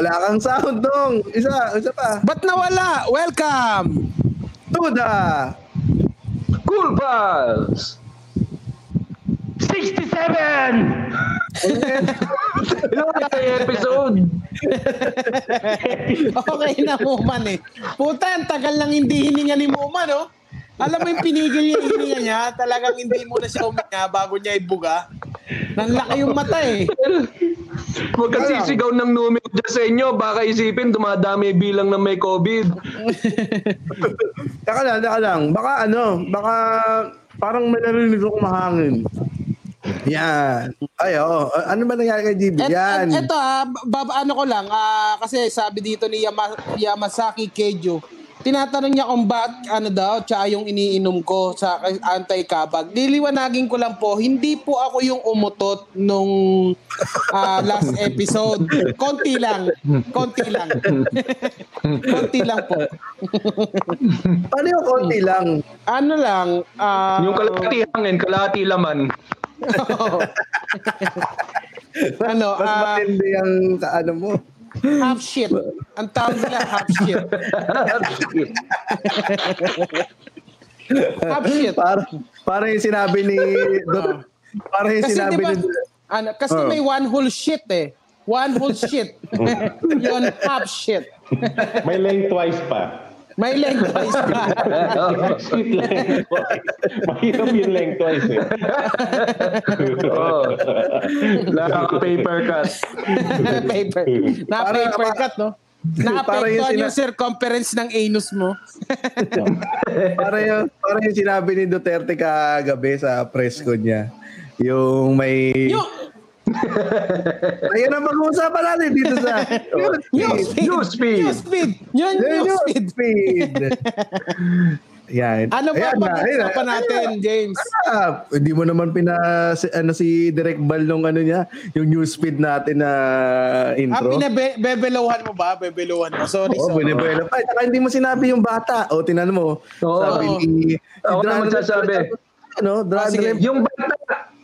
Wala kang sound dong. Isa, isa pa. Ba't nawala? Welcome! To the Cool Pals! 67! Ilang na yung episode? Okay na Muman eh. Puta, ang tagal lang hindi hininga ni Muman, no? Alam mo yung pinigil niya yung hininga niya, talagang hindi muna siya huminga bago niya ibuga. Nanlaki yung mata eh. Huwag kang sisigaw ng numero dyan sa inyo. Baka isipin, dumadami bilang ng may COVID. Taka lang, taka lang. Baka ano, baka parang may narinig akong mahangin. Yan. Ay, oo. Ano ba nangyari kay GB? Et, Yan. et, eto ah, baba, ano ko lang, ah, kasi sabi dito ni Yama, Yamasaki Kejo, tinatanong niya kung ba't ano daw, tsaka yung iniinom ko sa anti-kabag. Diliwanagin ko lang po, hindi po ako yung umutot nung ah, last episode. Konti lang. Konti lang. konti lang po. Paano yung konti lang? Ano lang, ah, Yung kalahati hangin, kalahati laman. ano, Mas ah, matindi ang ano mo. Half shit. Ang tawag nila half shit. Half shit. Para, para yung sinabi ni... Do, para yung Kasi sinabi di ba, ni... ano, kasi Oh. may one whole shit eh. One whole shit. Yun, half shit. May lengthwise pa. May lengthwise lengthwise. Mahirap yung lengthwise eh. Oo. Nakaka-paper cut. paper. Na-paper Para- cut, no? Nakapektuhan yung yung, circumference ng anus mo. para yung, para yung sinabi ni Duterte kagabi sa press ko niya. Yung may... Yung, Ayun ang mag-uusapan natin dito sa... Newsfeed. Newsfeed. Newsfeed. Yun, newsfeed. Newsfeed. Yan. Ano ba Ayan ayan pag-usapan natin, James? Ah, hindi mo naman pina si, ano si Direk Bal nung ano niya, yung newsfeed natin na Ah, intro. binabebelowan mo ba? Bebelowan mo. Sorry, Oo, sorry. binibuelo pa. Saka hindi mo sinabi yung bata. O, tinan mo. Oo. Sabi ni... Ako na Dran- magsasabi. Ano? Ah. Dran- Yung bata,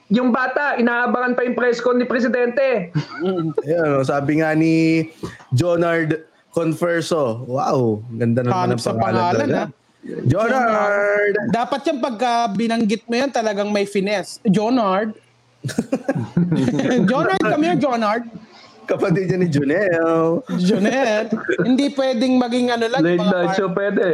yung bata, inaabangan pa yung press con ni Presidente. Ayan, o, sabi nga ni Jonard Converso. Wow, ganda naman Hanap ng sa pangalan. ha? Jonard! Dapat yung pagka binanggit mo yan, talagang may finesse. Jonard. Jonard, come here, Jonard. Kapatid niya ni Junel. Jonard. Hindi pwedeng maging ano lang. Late yung mga night par- show pwede.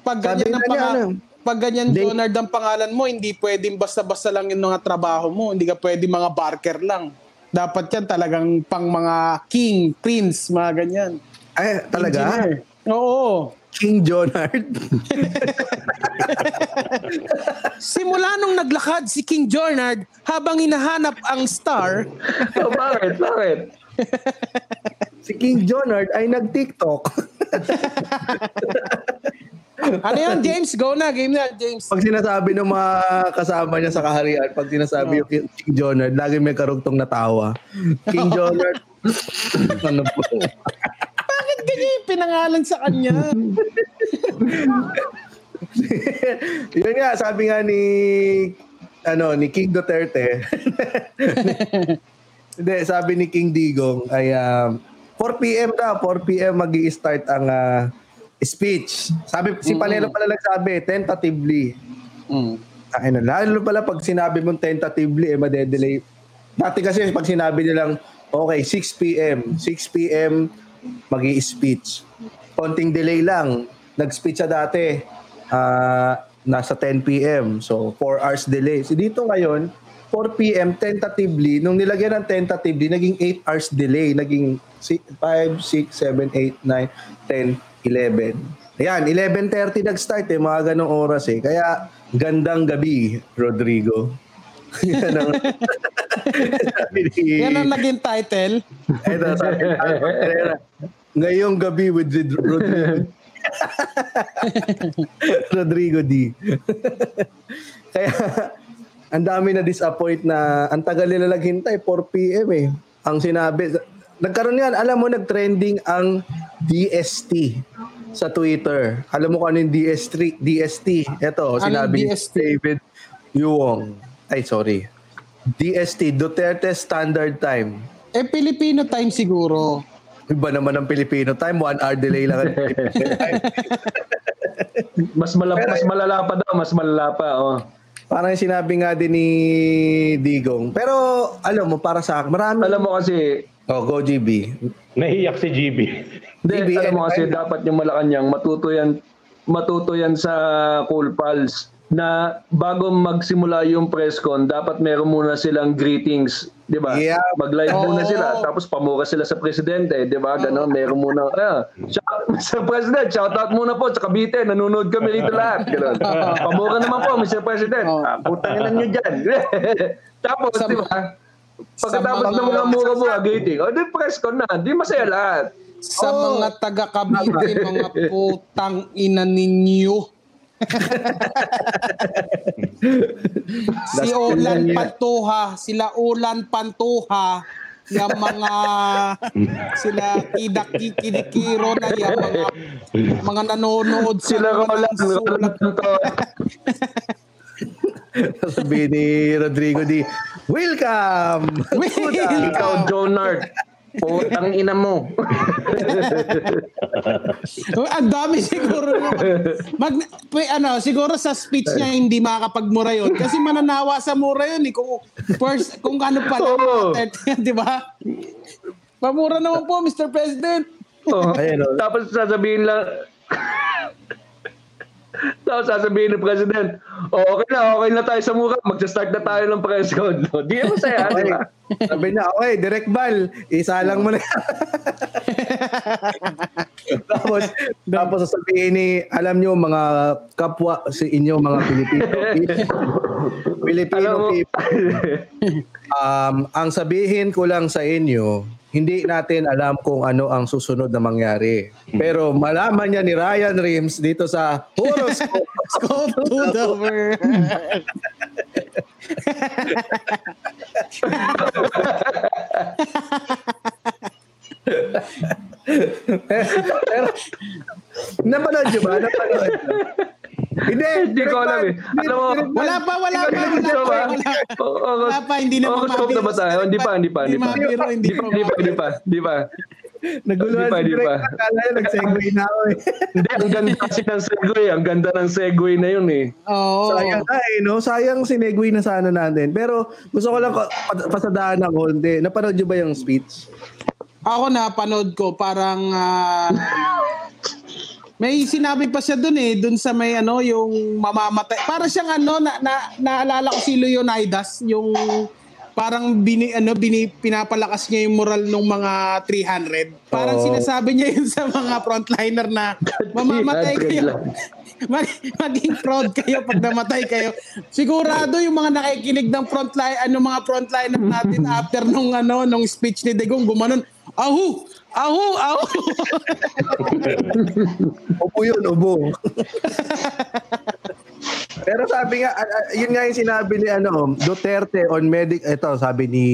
pag Sabi ganyan, ang nga niya, ano, pag ganyan They- Jonard ang pangalan mo, hindi pwedeng basta-basta lang yung mga trabaho mo. Hindi ka pwedeng mga barker lang. Dapat yan talagang pang mga king, prince, mga ganyan. Ay, talaga? Engineer. Oo. King Jonard? Simula nung naglakad si King Jonard habang hinahanap ang star, So, bakit? Bakit? si King Jonard ay nag-TikTok. ano yan, James? Go na, game na, James. pag sinasabi ng mga kasama niya sa kaharian, pag sinasabi yung King, Jonard, lagi may karugtong na tawa. King Jonard, ano po? Bakit ganyan yung pinangalan sa kanya? Yun nga, sabi nga ni ano ni King Duterte. Hindi, sabi ni King Digong ay um, 4 p.m. daw, 4 p.m. magi start ang ah, speech. Sabi si Panelo pala nagsabi tentatively. Mm. Ay na, lalo pala pag sinabi mong tentatively, eh, madedelay. Dati kasi pag sinabi nilang, okay, 6 p.m., 6 p.m., magi speech Konting delay lang. Nag-speech siya dati, ah, nasa 10 p.m. So, 4 hours delay. So, dito ngayon, 4 p.m. tentatively, nung nilagyan ng tentatively, naging 8 hours delay. Naging 5, 6, 7, 8, 9, 10, 11. Ayan, 11.30 nag-start eh, mga ganong oras eh. Kaya, gandang gabi, Rodrigo. Yan ang, Yan ang naging title. Ito, sabi Ngayong gabi with Rodrigo. Rodrigo D. Kaya, ang dami na disappoint na ang tagal nila naghintay, 4 p.m. eh. Ang sinabi, nagkaroon yan, alam mo, nag-trending ang DST sa Twitter. Alam mo kung ano yung DST? DST. Ito, Ano sinabi DST? David Yuong. Ay, sorry. DST, Duterte Standard Time. Eh, Filipino time siguro. Iba naman ang Filipino time, one hour delay lang. ang Filipino time. Mas, malap, mas malala pa daw, mas malala pa. Oh. Parang sinabi nga din ni Digong. Pero alam mo, para sa akin, marami. Alam mo kasi, Oh, go GB. Nahiyak si GB. BBM, alam mo kasi dapat yung Malacanang matuto yan, matuto yan sa Cool Pals na bago magsimula yung press con, dapat meron muna silang greetings, 'di ba? Yeah. Mag-live Oo. muna sila tapos pamura sila sa presidente, 'di ba? Ganon, meron muna ah, shout, Mr. President, shout out muna po sa Cavite, nanonood kami rito lahat. Ganon. Pamura naman po, Mr. President. Oo. Ah, putang ina niyo diyan. tapos, 'di ba? Pagkatapos ng mga mga- mura-mura greeting, o di press con na, di masaya lahat. Sa Oo. mga taga Cavite, mga putang ina ninyo. si Olan Pantuha, sila Olan Pantuha, yung mga sila Kidak Kidikiro na yung mga mga nanonood Sila Roland. Roland to. Sabi ni Rodrigo D. Welcome! Ikaw, Jonard. Putang ina mo. Ang dami siguro. Mag, pe- ano, siguro sa speech niya hindi makakapagmura yun. Kasi mananawa sa mura yun. Eh. Kung, first, kung ano Oo. mga 30, di ba? Pamura naman po, Mr. President. Oh. Ayun, oh. Tapos sasabihin lang, Tapos sasabihin ng President, oh, okay na, okay na tayo sa mukha, magsa-start na tayo ng press con. No? Di mo saya, di ba? Sabi niya, okay, direct ball, isa lang mo na. tapos, tapos sasabihin ni, alam niyo mga kapwa sa inyo, mga Pilipino, Filipino Alam mo, people, um, ang sabihin ko lang sa inyo, hindi natin alam kung ano ang susunod na mangyari. Pero malaman niya ni Ryan Rims dito sa horoscope. Scope to the world. Pero, napanood niyo ba? Napanood? Hindi, Hindi ko alam eh. Alam mo, Wala pa, wala pa, wala pa. Wala, pa, hindi na stop na ba tayo? Hindi pa, hindi pa, hindi pa. hindi pa, hindi pa, hindi pa, hindi pa. Naguluhan si pa. Akala niya nag-segue na ako eh. Hindi, ang ganda kasi ng segue. Ang ganda ng segue na yun eh. Oo. Sayang na eh, no? Sayang sinegue na sana natin. Pero gusto ko lang pasadaan ng konti. Napanood niyo ba yung speech? Ako na panood ko parang ah, may sinabi pa siya doon eh, doon sa may ano yung mamamatay. Para siyang ano na, na naalala ko si Leonidas, yung parang bini ano bini, pinapalakas niya yung moral ng mga 300. Parang Oo. sinasabi niya yun sa mga frontliner na mamamatay 300 kayo. Mag, maging proud kayo pag namatay kayo. Sigurado yung mga nakikinig ng frontline, ano mga frontliner natin after nung ano nung speech ni Degong gumanon. Ahu! Ahu! Ahu! Ubo yun, ubo. Pero sabi nga, ah, ah, yun nga yung sinabi ni ano, Duterte on medic, ito sabi ni,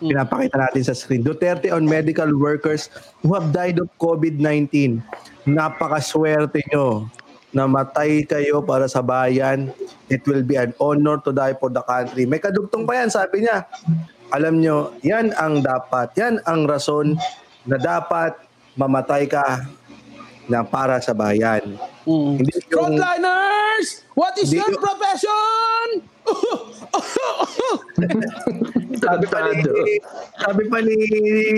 pinapakita natin sa screen, Duterte on medical workers who have died of COVID-19. Napakaswerte nyo. Namatay kayo para sa bayan. It will be an honor to die for the country. May kadugtong pa yan, sabi niya. Alam nyo, yan ang dapat. Yan ang rason na dapat mamatay ka na para sa bayan. Hindi yung, Frontliners! What is your yung- profession? sabi pa ni, sabi pa ni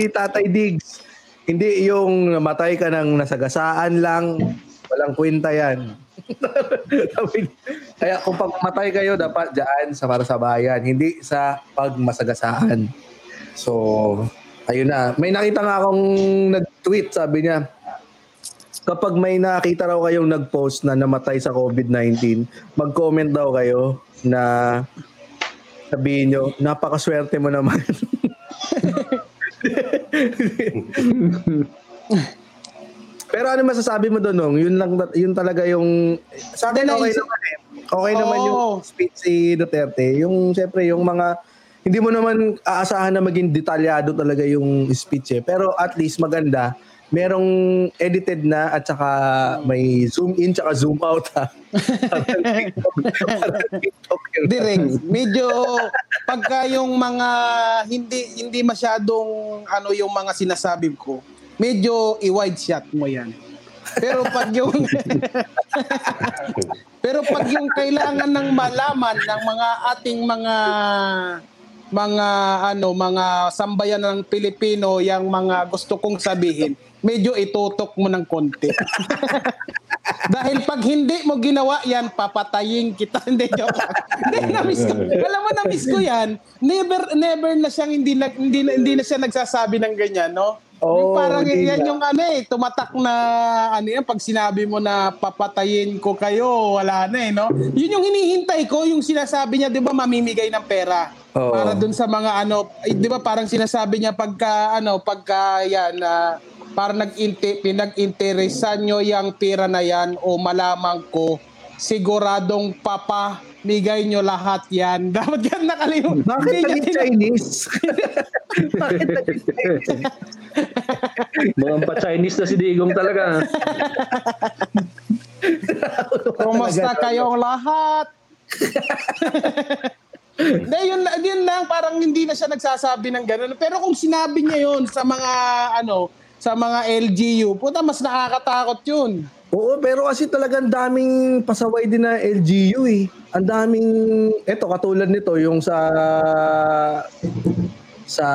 Tatay Diggs, hindi yung namatay ka ng nasagasaan lang, walang kwenta yan. Kaya kung pagmatay kayo, dapat dyan sa para sa bayan, hindi sa pagmasagasaan. So, ayun na. May nakita nga akong nag-tweet, sabi niya, kapag may nakita raw kayong nag-post na namatay sa COVID-19, mag-comment daw kayo na sabihin nyo, napakaswerte mo naman. Pero ano masasabi mo doon, Nong? Yun, lang, yun talaga yung... Sa akin, Hindi, okay naman eh. Okay naman yung speech si Duterte. Yung, siyempre, yung mga... Hindi mo naman aasahan na maging detalyado talaga yung speech eh. Pero at least maganda. Merong edited na at saka may zoom in tsaka zoom out ha. Parang TikTok. Parang TikTok yun. Direct. Medyo pagka yung mga hindi hindi masyadong ano yung mga sinasabi ko. Medyo i-wide shot mo yan. Pero pag yung Pero pag yung kailangan ng malaman ng mga ating mga mga ano mga sambayan ng Pilipino yung mga gusto kong sabihin medyo itutok mo ng konti. Dahil pag hindi mo ginawa yan papatayin kita. Hindi joke hindi na-miss ko. Alam mo na-miss ko yan. Never never na siyang hindi na, hindi, na, hindi na siya nagsasabi ng ganyan no yung Oo, parang yan yung ano eh, tumatak na ano yan, pag sinabi mo na papatayin ko kayo, wala na eh, no? Yun yung hinihintay ko, yung sinasabi niya, di ba, mamimigay ng pera. Oo. Para dun sa mga ano, eh, di ba parang sinasabi niya pagka, ano, pagka yan, na parang nag pinag-interesan nyo yung pera na yan o malaman ko, siguradong papamigay nyo lahat yan. Dapat yan nakalimutan. Bakit tin- Chinese? Bakit naging Chinese? Mga pa-Chinese na si Digong talaga. Kumusta kayong lahat? Hindi, yun, yun lang, parang hindi na siya nagsasabi ng gano'n. Pero kung sinabi niya yun sa mga, ano, sa mga LGU, puta, mas nakakatakot yun. Oo, pero kasi talagang daming pasaway din na LGU eh. Ang daming, eto katulad nito, yung sa, sa,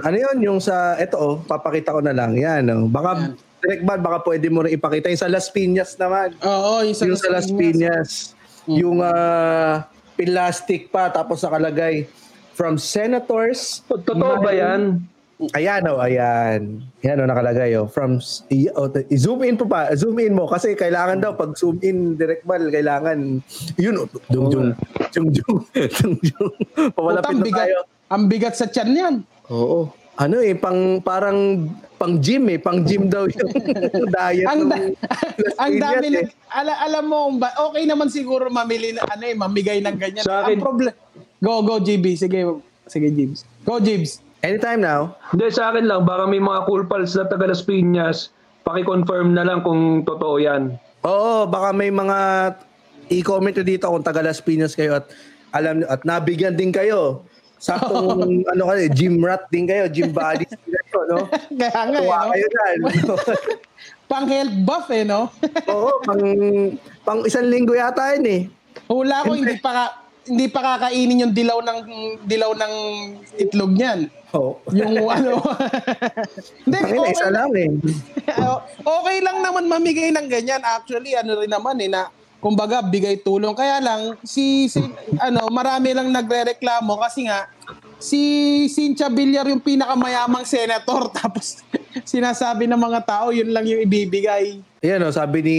ano yun, yung sa, eto oh, papakita ko na lang, yan oh. Baka, direct bad, baka pwede mo rin ipakita. Yung sa Las Piñas naman. Oo, yung sa, yung sa Las Piñas. Yung ah, plastic pa, tapos nakalagay, from senators, Totoo ba yan? Ayan oh, ayan. Ayan oh, nakalagay oh. From, i- oh, zoom in po pa. Zoom in mo. Kasi kailangan daw, pag zoom in, direct bal, kailangan, yun oh. Dung, dung. Dung, dung. Dung, Pawalapit na bigat, tayo. ang bigat sa tiyan yan. Oo. Ano eh, pang, parang, pang gym eh. Pang gym daw yung diet. ang, ng da- ang dami na, eh. ala, alam mo, ba, okay naman siguro mamili na, ano eh, mamigay ng ganyan. Sa akin- ang problem, go, go, GB. Sige, sige, Jibs. Go, Jibs. Anytime now. Hindi, sa akin lang, baka may mga cool pals na taga Las Piñas, paki-confirm na lang kung totoo yan. Oo, baka may mga i-comment dito kung taga Las Piñas kayo at alam at nabigyan din kayo. Saktong ano kayo, gym rat din kayo, gym bodies din kayo, no? Kaya nga, eh, Tuwa no? kayo dyan. Pang health buff eh, no? Oo, pang, pang isang linggo yata yun eh. Hula ko hindi pa ka, hindi pa kakainin yung dilaw ng dilaw ng itlog niyan. Oo. Yung ano. hindi, ina, isa lang eh. okay lang naman mamigay ng ganyan. Actually, ano rin naman eh na kumbaga bigay tulong. Kaya lang si, si ano, marami lang nagrereklamo kasi nga si Cynthia Villar yung pinakamayamang senator tapos sinasabi ng mga tao yun lang yung ibibigay. Yan o, sabi ni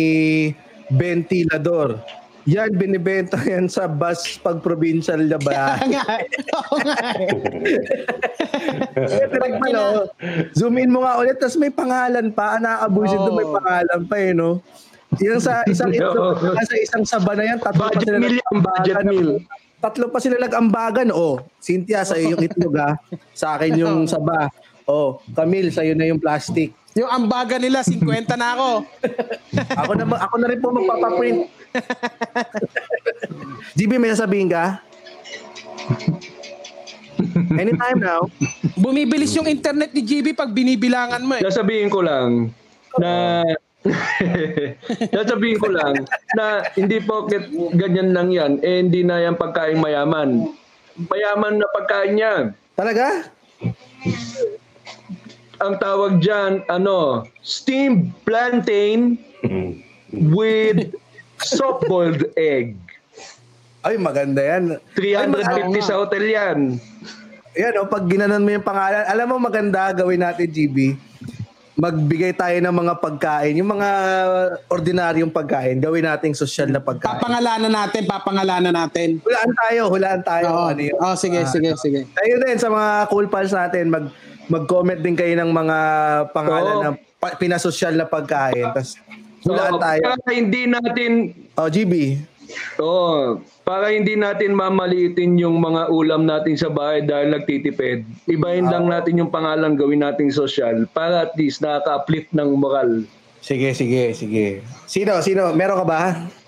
Ventilador. Yan, binibenta yan sa bus pag provincial na ba? Nga, oo nga eh. Eh, direct pa, no? Zoom in mo nga ulit, tapos may pangalan pa. Ah, Nakakabusin doon, may pangalan pa eh, no? Yung sa isang itlog, sa isang saba na yan, tatlo pa Budget sila meal yan, budget nag-ambagan. meal. Tatlo pa sila nag-ambagan. Oh, Cynthia, sa'yo yung itlog ha. Sa akin yung saba. Oh, Camille, sa'yo na yung plastic. Yung ambaga nila, 50 na ako. Ako na, ako na rin po magpapaprint. GB, may sasabihin ka? Anytime now. Bumibilis yung internet ni GB pag binibilangan mo eh. Sasabihin ko lang na Sasabihin ko lang na hindi pocket ganyan lang yan, eh hindi na yan pagkain mayaman. Mayaman na pagkain yan. Talaga? Ang tawag dyan, ano, steamed plantain with soft-boiled egg. Ay, maganda yan. 350 sa hotel yan. Yan, oh, pag ginanon mo yung pangalan, alam mo maganda gawin natin, GB. Magbigay tayo ng mga pagkain, yung mga ordinaryong pagkain, gawin nating social na pagkain. Papangalanan natin, papangalanan natin. Hulaan tayo, hulaan tayo. Oo. Ano yun. Oh, sige, sige, sige. Tayo din sa mga cool pals natin, mag mag-comment din kayo ng mga pangalan Oo. ng pa, pinasosyal na pagkain. Tapos hulaan So, tayo. Para hindi natin Oh, GB. Oo. Para hindi natin mamaliitin yung mga ulam natin sa bahay dahil nagtitipid. Ibahin lang natin yung pangalan, gawin nating social para at least nakaka-uplift ng moral. Sige, sige, sige. Sino, sino? Meron ka ba?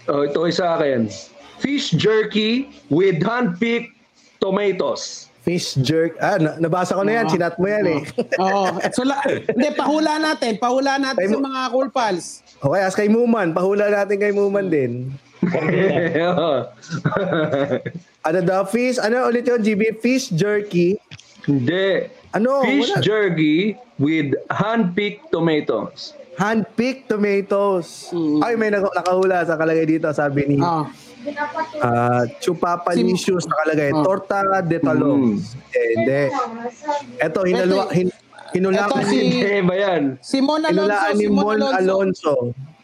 Oh, ito ay sa akin. Fish jerky with hand-picked tomatoes. Fish jerk. Ah, na- nabasa ko na yan. Oo. Sinat mo yan eh. Oo. So, la, hindi, pahula natin. Pahula natin Kay sa mga cool pals. Okay, as kay Muman. Pahula natin kay Muman din. Ano daw? Fish? Ano ulit yun? GB? Fish jerky? Hindi. Ano? Fish Wala. jerky with hand-picked tomatoes. Hand-picked tomatoes. Ay, may nak- nakahula sa kalagay dito. Sabi ni Ah. ah Chupapalicious nakalagay. Oh. Torta de talong. Eh, hindi. Eto, hinalwa, hin, hinulaan Eto si- ni, Eh ba yan? Simon Alonso. hinulaan ni Simon Mon Alonso.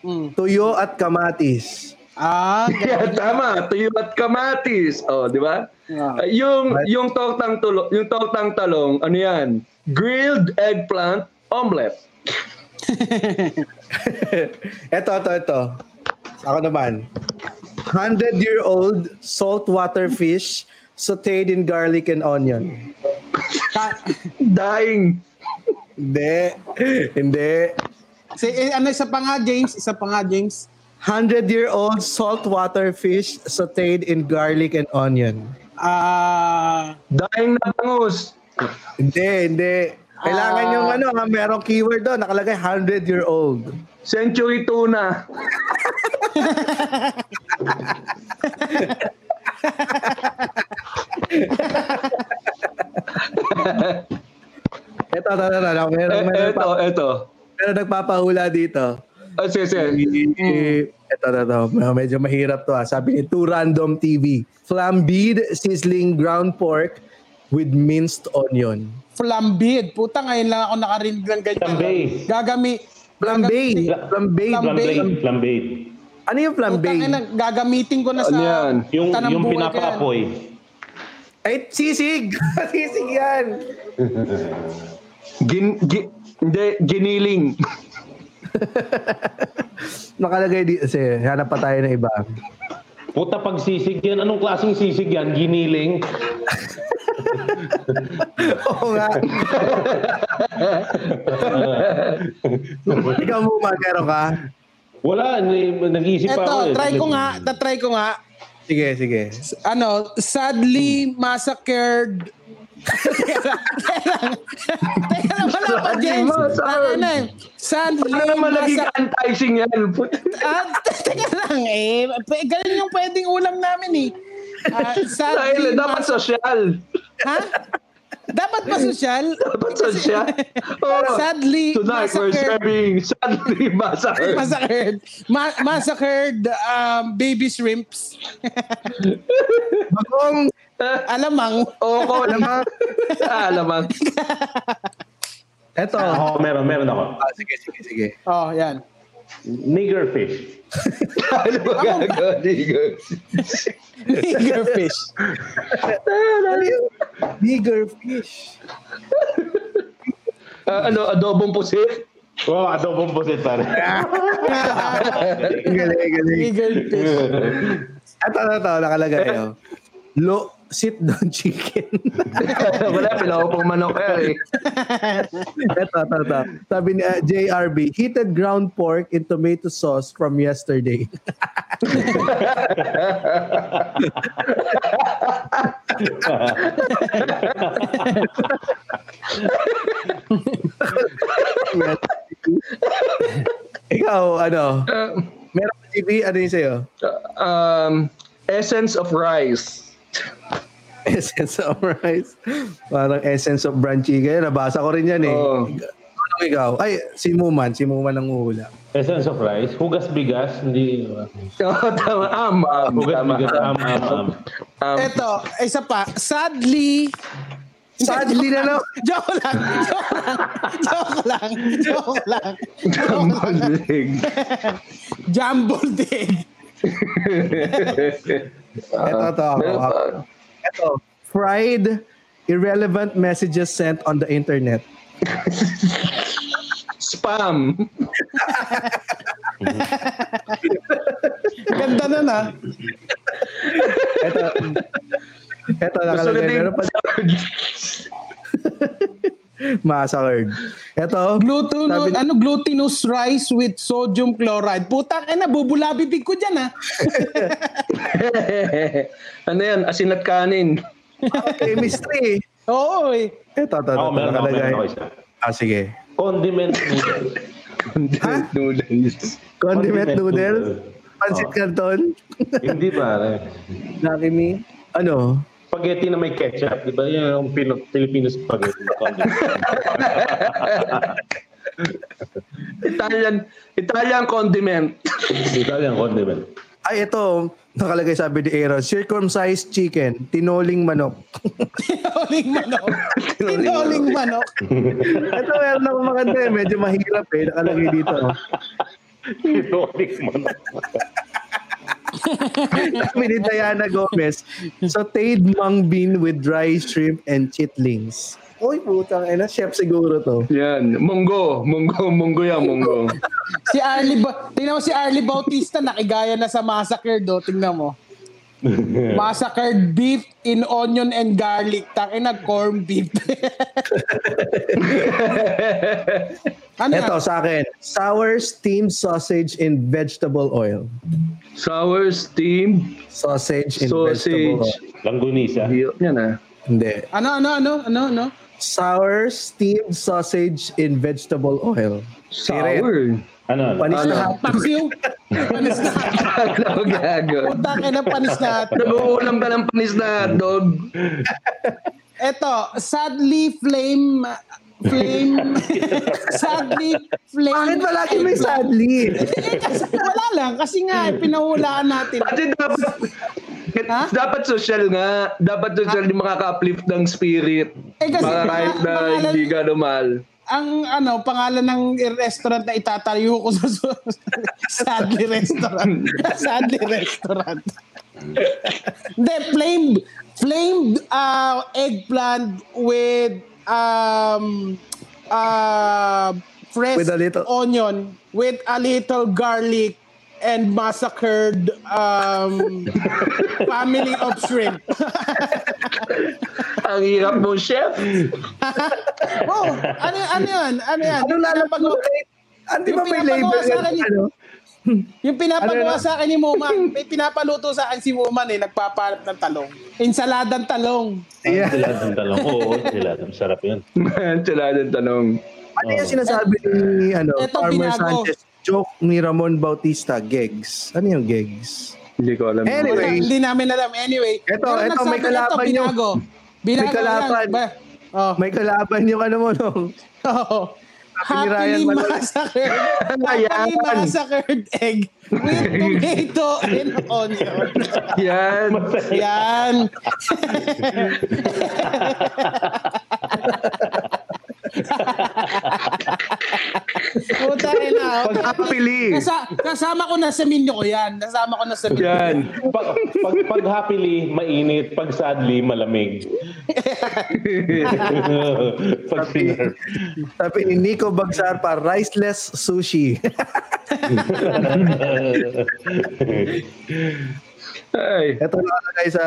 Mm. Tuyo at kamatis. Ah, Yeah, tama. Tuyo at kamatis. Oh, di ba? Ah. Uh, yung yung tortang tulo, yung tortang talong, ano yan? Grilled eggplant omelette. Eto, eto, eto. Ako naman. 100-year-old saltwater fish sauteed in garlic and onion. Dying. Hindi. Hindi. si, eh, ano, isa pa nga, James. Isa pa nga, James. 100-year-old saltwater fish sauteed in garlic and onion. Ah, Dying na bangus. Hindi, hindi. Kailangan Ah. yung ano, ha, merong keyword doon. Nakalagay 100-year-old. Century tuna. Ito, ito, ito. ito. Meron, Eh, meron, eto, pa, eto. meron nagpapahula dito. Oh, sige, sige. Ito, ito, ito. Medyo mahirap to ha. Sabi ni Two Random TV. Flambéed sizzling ground pork with minced onion. flambid. Puta, ngayon lang ako nakarinig ng ganyan. Flambe. Gagami. Flambé. Flambé. Flambe. Flambe. Flambe. Ano yung flambé? Ina, gagamitin ko na sa Ano yan? Yung, yung pinapaapoy. Ay, sisig! sisig yan! Gin, gi, hindi, giniling. Nakalagay di kasi hanap pa tayo ng iba. Puta pag sisig yan. Anong klaseng sisig yan? Giniling? Oo nga. Ikaw mo meron ka? Wala. Nag-iisip pa ako. Eto, eh. try ko nga, tatry ko nga. Sige, sige. Ano, sadly massacred. Teka lang, wala pa, James. Ano eh, Sadly Ano naman naging anti-sing yan? Ah, teka lang eh. Ganun yung pwedeng ulam namin eh. Ah, Dahil sadly dapat mas- social. Ha? Dapat ba sosyal? Dapat social. Oh, Sadly, Tonight we're massacred. serving sadly massacred. Massacred. Ma- massacred um, baby shrimps. Bagong Alamang. Oko naman. Ah, Alamang. Eto. Ako, meron, meron ako. Ah, sige, sige, sige. Oh, yan. Nigger fish. Ano ba gagawin? Nigger fish. Ano yung bigger fish? Ah, ano, adobong pusit? Wow, adobong pusit pare. Galing, galing. Nigger fish. Ito, ito, ito, nakalagay. Oh. Lo, sit down chicken. Wala, pinakupong manok eh. ito, ito, ito. Sabi ni uh, JRB, heated ground pork in tomato sauce from yesterday. Ikaw, ano? Uh, Meron ka GB? Ano yung sa'yo? um, essence of rice. Essence of rice. Parang essence of brand chicken. Nabasa ko rin yan eh. Oo. Ano ikaw? Ay, si Muman. Si Muman ang uhula. Essence of rice. Hugas bigas. Hindi. Oh, tama. Am, am, Hugas tama. bigas. Am, am, am. Am. Eto, isa pa. Sadly, Sadly na lang. joke lang, joke lang, joke lang, joke lang. Jumbled egg. Jumbled egg. Ito, ito. Ako. Ito. Fried irrelevant messages sent on the internet. Spam. Ganda nun ah. Ito. Ito, nakalagay. Meron pa massacred. Ito. Glutinous, Sabi ano, glutinous rice with sodium chloride. Putang ina, bubula bibig ko dyan ah. ano yan? Asin at kanin. chemistry. Oo eh. Ito, ito, ito. Nakalagay. Ah, sige. Condiment noodles. Noodles. Condiment noodle? Pansit canton? Hindi pare. Lucky me? Ano? Spaghetti na may ketchup. Di ba yan yung Pino, Filipino spaghetti? Condiment. Italian, Italian condiment. Italian condiment. Ay, ito. Nakalagay sabi ni Aaron. Circumcised chicken. Tinoling manok. Tinoling manok. Tinoling manok. ito, meron ako maganda eh. Medyo mahirap eh. Nakalagay dito. Tinoling manok. Sabi ni Diana Gomez. Sauteed mung bean with dry shrimp and chitlings. Uy, putang ina. Chef siguro to. Yan. Munggo. Munggo. Munggo yan. Munggo. Si Arlie, ba- tingnan mo si Arlie Bautista, nakigaya na sa massacre do. Tingnan mo. Massacred beef in onion and garlic. Takin na corn beef. ano? Ito sa akin. Sour steamed sausage in vegetable oil. Sour steamed Sausage in vegetable sausage. oil. Langgunisa. Hirap yan ah. Hindi. Ano, ano, ano, ano, ano? Sour steamed sausage in vegetable oil. Sour. Ano? Ano? Panis Ano? na hot. Paksiw. Panis na. Ano gago? Takin na panis na. Nag-uulam ka ng panis na hotdog. Eto, sadly flame flame sadly flame Bakit palagi may sadly? Eh, kasi wala lang kasi nga eh, pinahulaan natin Kasi dapat Ha? dapat social nga. Dapat social yung makaka-uplift ng spirit. Eh, kasi Para kahit na pangalan- hindi ka normal. Ang ano pangalan ng restaurant na itatayo ko sa sadly restaurant sadly restaurant hindi flamed flamed uh, eggplant with um uh, fresh With a little- onion with a little garlic and massacred um, family of shrimp. Ang hirap mo, chef. oh, ano, ano yan? Ano yan? Anong lalapagawa? Ano di ba Yung may label sa yan? akin, Ano? Yung pinapagawa Ano, ano? sa akin ni Muman, may pinapaluto sa akin si Muman eh, nagpapalat ng talong. Insaladang talong. Yeah. Sila ng talong. Oo, sila. Sarap yun. Sila ng tanong. Ano yung sinasabi ni ano, Eto, Farmer binago. Sanchez? Joke ni Ramon Bautista, Gegs. Ano yung Gegs? Hindi ko alam. Anyway. Hindi namin alam. Anyway. Pero eto, may kalaban eto, yung- binago. Binago kalaban. Ba? Oh. May kalaban yung ano mo nung Oh. Sabi ni Ryan Happily massacred. Happily massacred egg with tomato and onion. Yan. Yan. Puta ina. Pag happily. Kasa, kasama ko na sa menu ko yan. Kasama ko na sa menu. Yan. Pag, pag, pag happily, mainit. Pag sadly, malamig. pag sinar. sabi ni Nico Bagsar pa, riceless sushi. Ay. ito nakalagay sa,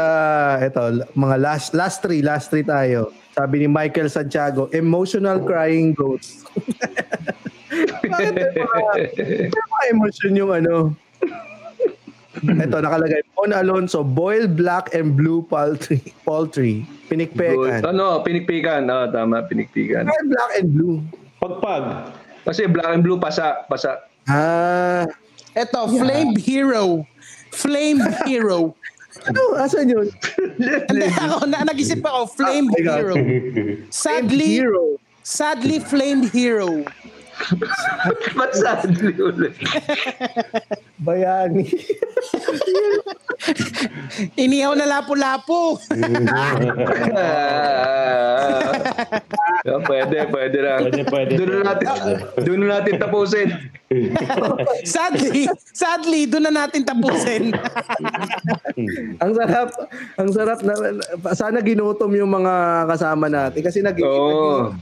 ito, mga last, last three, last three tayo. Sabi ni Michael Santiago, emotional crying goats. Bakit mga, emotion yung ano? Ito, nakalagay. Mon Alonso, boiled black and blue poultry. poultry. Good. Pinikpekan. Ano, pinikpikan. Ah, tama, pinikpikan. Bakit black and blue? Pagpag. Kasi black and blue, pasa. Pasa. Ah. Ito, Flame Hero. Flame Hero. Ano? Asan yun? Hindi ako, na, nag-isip ako, Flame Ah. Hero. Sadly, Hero. sadly Flame Hero. Ba't sadly ulit? Bayani. Inihaw na lapo-lapo. Ah, pwede, pwede na. Pwede, pwede. Doon na natin, doon na natin tapusin. sadly, sadly, doon na natin tapusin. ang sarap. Ang sarap na sana ginutom yung mga kasama natin kasi nag Oo.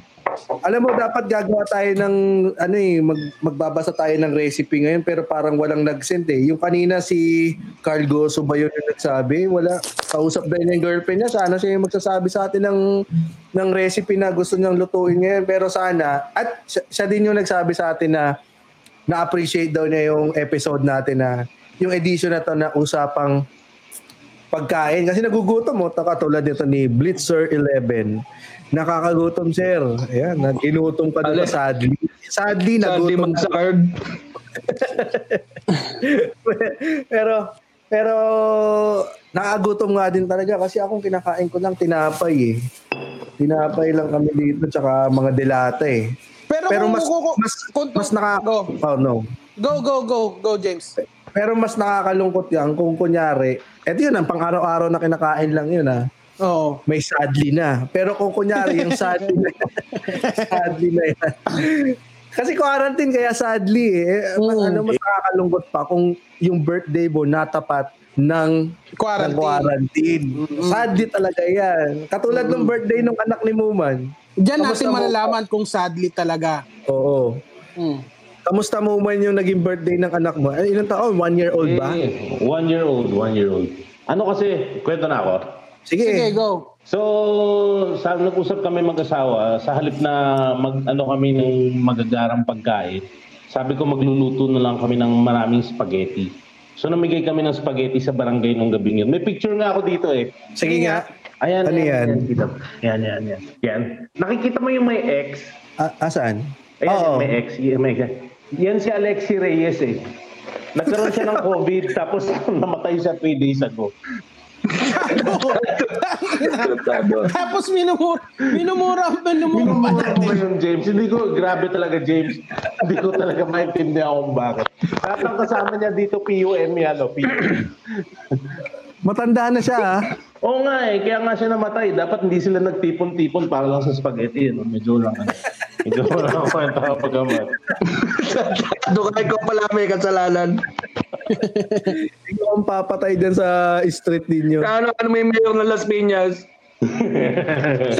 Alam mo dapat gagawa tayo ng ano eh mag, magbabasa tayo ng recipe ngayon pero parang walang nag-send eh. Yung kanina si Carl Goso ba yun yung nagsabi? Wala. Kausap din yung girlfriend niya. Sana siya yung magsasabi sa atin ng ng recipe na gusto niyang lutuin ngayon pero sana at siya, siya din yung nagsabi sa atin na na-appreciate daw niya yung episode natin na yung edition na to na usapang pagkain. Kasi nagugutom mo, katulad nito ni Blitzer 11. Nakakagutom, sir. Ayan, naginutom ka doon Ale. sadly. Sadly, Sadly nagutom ka. magsakard. pero, pero, nakagutom nga din talaga kasi akong kinakain ko lang tinapay eh. Tinapay lang kami dito, tsaka mga delata eh. Pero, Pero mas, kung- mas, kung- mas naka... Go. Oh, no. Go, go, go, go, James. Pero mas nakakalungkot yan kung kunyari, eto yun, ang pang-araw-araw na kinakain lang yun ah. Oo. May sadly na. Pero kung kunyari, yung sadly na, sadly na yan. Kasi quarantine kaya sadly eh. Mas, Mm. ano, mas nakakalungkot pa kung yung birthday mo natapat ng Quarantine. ng quarantine. Sadly talaga yan. Katulad ng birthday ng anak ni Muman. Diyan natin mo? malalaman kung sadly talaga. Oo. Mm. Kamusta Muman yung naging birthday ng anak mo? Ay, ilang taon? One year old ba? Eh, one year old, one year old. Ano kasi, kwento na ako. Sige. Sige, go. So, sa nag-usap kami mag-asawa, sa halip na mag ano kami ng magagarang pagkain, sabi ko magluluto na lang kami ng maraming spaghetti. So namigay kami ng spaghetti sa barangay nung gabing yun. May picture nga ako dito eh. Sige nga. Ayan, Ano yan? Mo. yan, yan, yan. Yan. Nakikita mo yung may ex? A- asaan? Ayan, Oo. may ex. Yan, may ex. Yan si Alexi Reyes eh. Nagkaroon siya ng COVID tapos namatay siya 3 days ago. Tapos minumura, minumura, minumura pa Ano ba natin. yun, James? Hindi ko, grabe talaga, James. Hindi ko talaga maintindihan kung bakit. Lahat kasama niya dito, PUM yan, o, PUM. Matanda na siya ah. Oo nga eh, kaya nga siya namatay. Dapat hindi sila nagtipon-tipon para lang sa spaghetti. No? Medyo lang, ano. Medyo lang ako kwenta kapag amat. Doon ka ikaw pala may kasalanan. Ikaw ang papatay dyan sa street ninyo. Ano, ano may mayor ng Las Piñas?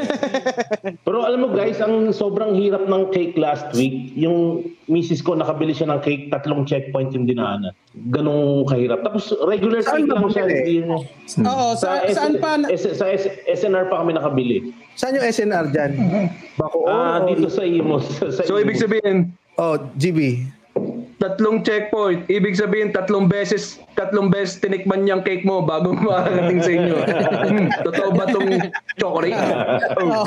Pero alam mo guys, ang sobrang hirap ng cake last week, yung misis ko nakabili siya ng cake, tatlong checkpoint yung dinaanan. Ganong kahirap. Tapos regular Saan cake lang siya. hindi yun- Oo, sa, S- saan pa? na- S- sa S- SNR pa kami nakabili. Saan yung SNR dyan? Bako, Ah, oh, dito sa Imos. Sa So, ibig sabihin, oh, GB. Tatlong checkpoint. Ibig sabihin, tatlong beses, tatlong beses tinikman niyang cake mo bago makarating sa inyo. Hmm, Totoo ba tong chocolate? Oh.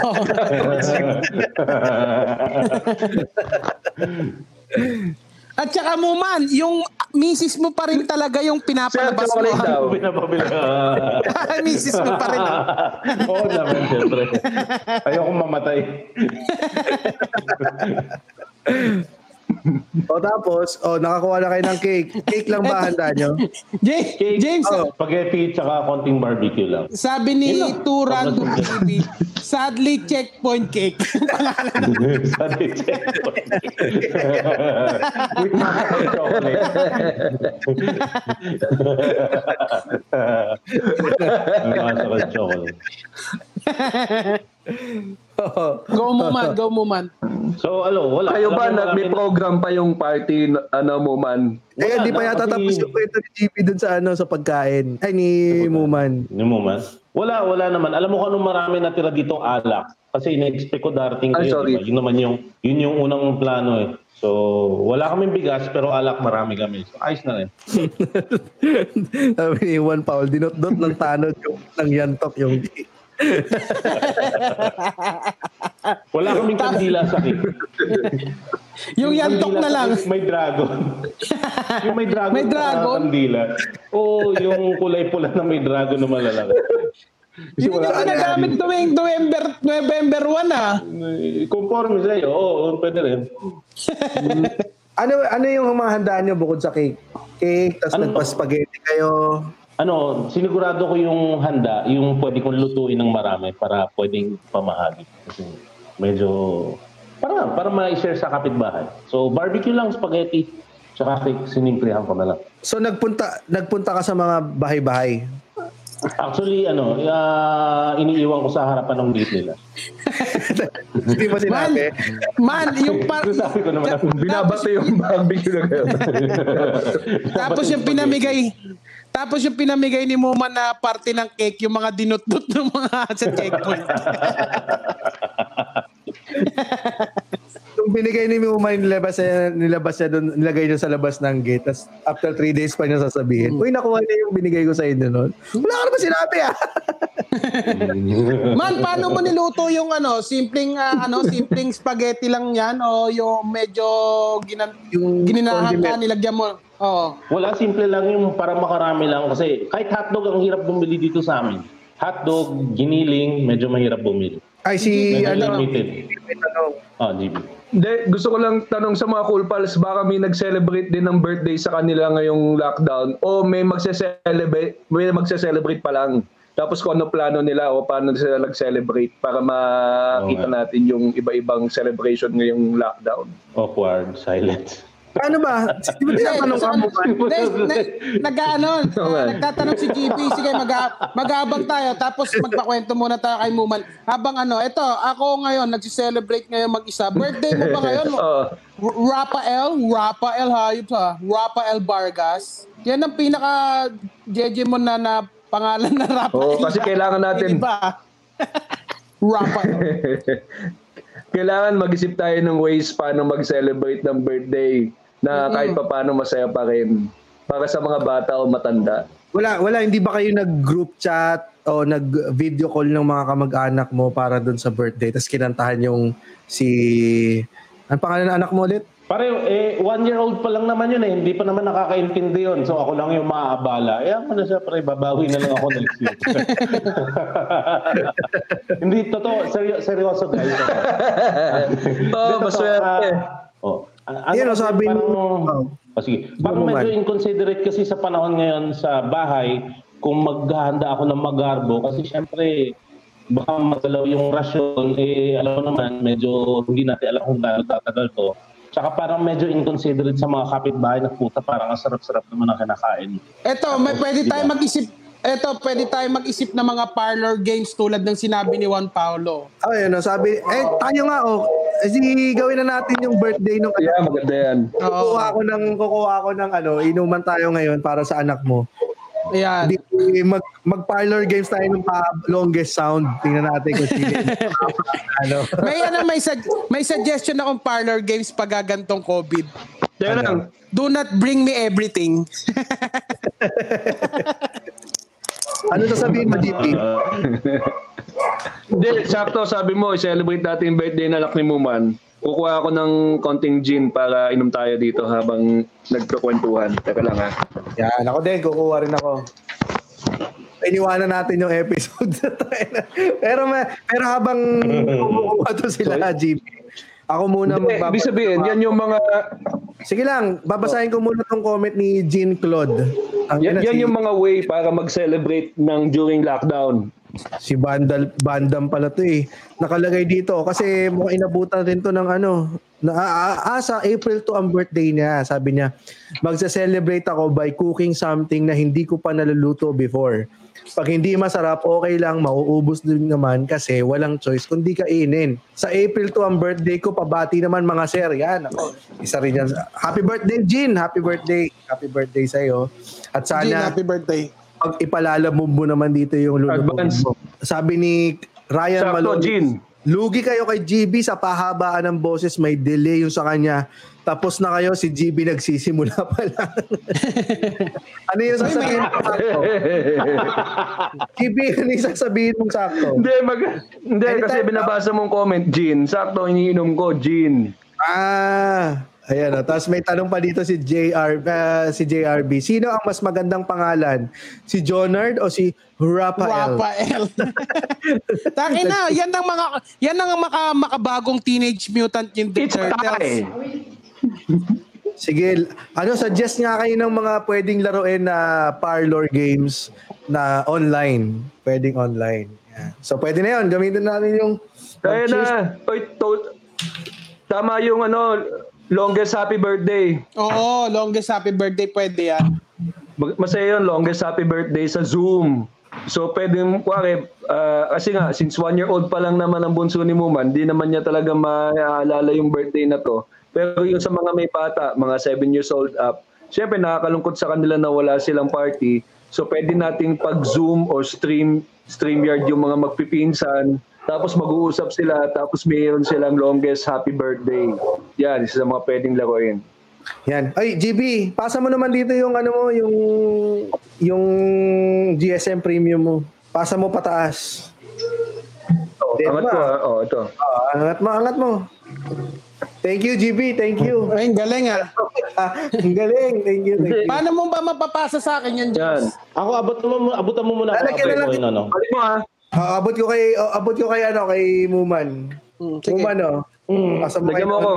At saka mo man, yung misis mo pa rin talaga yung pinapalabas mo. Sir, chocolate daw. Pinapabili. misis mo pa rin. Oo naman, siyempre. Ayoko mamatay. O tapos, oh, nakakuha na kayo ng cake. Cake lang ba handa nyo? James, Cake, James Oh. spaghetti, tsaka konting barbecue lang. sabi ni Random TV, sadly checkpoint cake. Sabi, checkpoint. With mask of chocolate. Chocolate. Go mo man, go mo man. So, alo, wala. Kayo ba, na, may program pa yung party, ano mo man? Eh, Wala hindi pa yata kasi- tapos yung kwento ni GB dun sa ano sa pagkain. Ay, ni Muman. Hindi mo man? Wala, wala naman. Alam mo kung anong marami natira dito alak. Kasi ina-expect ko darating Ay, kayo. sorry. Diba? Yun naman yung, yun yung unang plano eh. So, wala kaming bigas pero alak marami kami. So, ayos na rin. Sabi ni Juan Paul, dinot-dot ng tanod yung ng yantok yung Wala kaming kandila sa cake. Yung yantok na lang. May dragon. yung may dragon. May dragon? kandila. Oo, yung kulay pula na may dragon na malalaki. Kasi Yun yung ginagamit tuwing November, November 1 ah. Eh, Conforme sa'yo, oo, oo, pwede rin. Ano ano yung mga handaan nyo bukod sa cake? Cake, tapos Ano? nagpa-spaghetti kayo. Ano, sinigurado ko yung handa, yung pwede kong lutuin ng marami para pwedeng pamahagi. Kasi medyo, para, para ma-share sa kapitbahay. So, barbecue lang, spaghetti, tsaka cake, sinimplihan ko na lang. So nagpunta nagpunta ka sa mga bahay-bahay. Actually, ano, ah, iniiwan ko sa harapan ng gate nila. Hindi mo Man, sinabi. man, yung par... Sabi ko naman, Binabato yung barbecue na kayo. Tapos yung pinamigay, tapos yung pinamigay ni Muman na parte ng cake, yung mga dinutdut ng mga sa checkpoint. Yung binigay ni Muma, nilabas niya, nilabas niya doon, nilagay niya sa labas ng gate. Tapos after three days pa niya sasabihin, Uy, nakuha niya yung binigay ko sa inyo noon. Wala ka naman sinabi ah. Man, paano mo niluto yung ano, simpleng ah, ano, simpleng spaghetti lang 'yan o yung medyo ginan Yung gininahan ka nilagyan mo. Oo. Wala, simple lang yung para makarami lang. Kasi kahit hotdog ang hirap bumili dito sa amin. Hotdog, giniling, medyo mahirap bumili. Ay, si, Medyo ano, limited. Ah, GB. Hindi, gusto ko lang tanong sa mga cool pals, baka may nag-celebrate din ng birthday sa kanila ngayong lockdown o may magse-celebrate, may magse-celebrate pa lang. Tapos kung ano plano nila o paano sila nag-celebrate para makita nga. natin yung iba-ibang celebration ngayong lockdown. Awkward, silence. Ano ba? Di ba tinatanong ka mo ba? Nag-ano, ah, nagtatanong si GB, sige mag maghabang tayo tapos magpakwento muna tayo kay Muman. Habang ano, ito, ako ngayon nagsi-celebrate ngayon mag-isa. Birthday mo ba ngayon? R- Rafael, Rafael hayop ha, Rafael Vargas. Yan ang pinaka JJ mo na na pangalan na Rafael. Oo, kasi kailangan natin- Iba. Rafael. Kailangan mag-isip tayo ng ways paano mag-celebrate ng birthday na kahit pa paano masaya pa rin para sa mga bata o matanda. Wala, wala. Hindi ba kayo nag-group chat o nag-video call ng mga kamag-anak mo para doon sa birthday? Tapos kinantahan yung si... Ang pangalan ng anak mo ulit? Pare, eh, one year old pa lang naman yun eh. Hindi pa naman nakakaintindi yun. So ako lang yung maaabala. Eh ako na siya, pare, babawi na lang ako next year. Hindi, totoo. Seryo, seryoso guys. Oo, Hindi, totoo, maswerte. ah, oh, ano Yun, kasi, sabi parang, mo- oh, sige. Parang medyo inconsiderate kasi sa panahon ngayon sa bahay kung maghahanda ako ng magarbo kasi syempre baka magalaw yung rasyon eh alam mo naman medyo hindi natin alam kung gaano tatagal to Tsaka parang medyo inconsiderate sa mga kapitbahay na puta parang ang sarap-sarap naman ang kinakain. Eto, may pwede tayo mag-isip Eto, pwede tayo mag-isip ng mga parlor games tulad ng sinabi ni Juan Paulo. Ayun, no, sabi, eh, tayo nga, oh. Eh, si, gawin na natin yung birthday nung anak Yeah, maganda yan. Kukuha ako ng, kukuha ako ng, ano, inuman tayo ngayon para sa anak mo. Ayan. Di, mag, mag-parlor games tayo ng pa longest sound. Tingnan natin kung sino. ano. May ano, may, sug- may suggestion akong parlor games pag gagantong COVID. Teka lang, Do not bring me everything. Ano sasabihin mo, GP? Hindi, sakto sabi mo, i-celebrate natin yung birthday na anak ni Muman. Kukuha ako ng konting gin para inom tayo dito habang nagkukwentuhan. Teka lang ha. Yan, ako din, kukuha rin ako. Iniwanan natin yung episode na. Pero, may, pero habang kukuha to sila, GP, ako muna Hindi, ibig sabihin, yan yung mga Sige lang, babasahin ko muna tong comment ni Jean Claude. Ang yan, yan si, yung mga way para mag-celebrate ng during lockdown. Si Bandal, Bandam pala to eh. Nakalagay dito kasi mukhang inabutan rin to ng ano. Na, ah, ah, sa April to ang birthday niya. Sabi niya, magsa-celebrate ako by cooking something na hindi ko pa naluluto before. Pag hindi masarap, okay lang, mauubos din naman kasi walang choice kundi kainin. Sa April to ang birthday ko, pabati naman mga sir. Yan, ako. Isa rin yan. Happy birthday, Jean! Happy birthday! Happy birthday sa'yo. At Jean, sana, happy birthday. Pag ipalalabog mo naman dito yung lulubog mo. Sabi ni Ryan Malone, Jean. lugi kayo kay GB sa pahabaan ng boses, may delay yung sa kanya. Tapos na kayo, si GB nagsisimula pa lang. ano yung sasabihin mo sakto? GB, ano yung sasabihin mong sakto? Hindi, mag, hindi Anytime kasi binabasa mong comment, Gin. Sakto, iniinom ko, Gin. Ah, ayan o. Tapos may tanong pa dito si JR, ah, si JRB. Sino ang mas magandang pangalan? Si Jonard o si Rafael? Rafael. Tangin na, yan ang mga yan ang maka, makabagong Teenage Mutant Ninja Turtles. Sige, ano suggest nga kayo ng mga pwedeng laruin na parlor games na online. Pwedeng online. So pwede na 'yon, gamitin natin yung Kaya na. Oy, to, tama yung ano, longest happy birthday. Oo, longest happy birthday pwede yan. Masaya yun, longest happy birthday sa Zoom. So pwede kuwari, ah, kasi nga, since one year old pa lang naman ang bunso ni Muman, di naman niya talaga maaalala yung birthday na to. Pero yung sa mga may bata, mga 7 years old up, syempre nakakalungkot sa kanila na wala silang party. So pwede nating pag-zoom or stream, StreamYard yung mga magpipinsan Tapos mag-uusap sila, tapos mayroon silang longest happy birthday. Yan, isa sa mga pwedeng laruin. Yan. Ay, GB, pasa mo naman dito yung ano mo, yung yung GSM premium mo. Pasa mo pataas. Oh, Diba? angat ko, ah. oh, ito. Ah, angat mo, angat mo. Thank you, GB. Thank you. Ay, ang galing ah. Ah, Ang galing. Thank you. Thank you. Paano mo ba mapapasa sa akin yan, Yan. James? Ako, abot mo, abutan mo muna. Lalagyan na lang- Yun, ano. Balik mo ha. Ah, abot ko kay oh, abot ko kay ano kay Muman. Hmm, sige. Muman oh. Pasa mo Lagyan mo ako.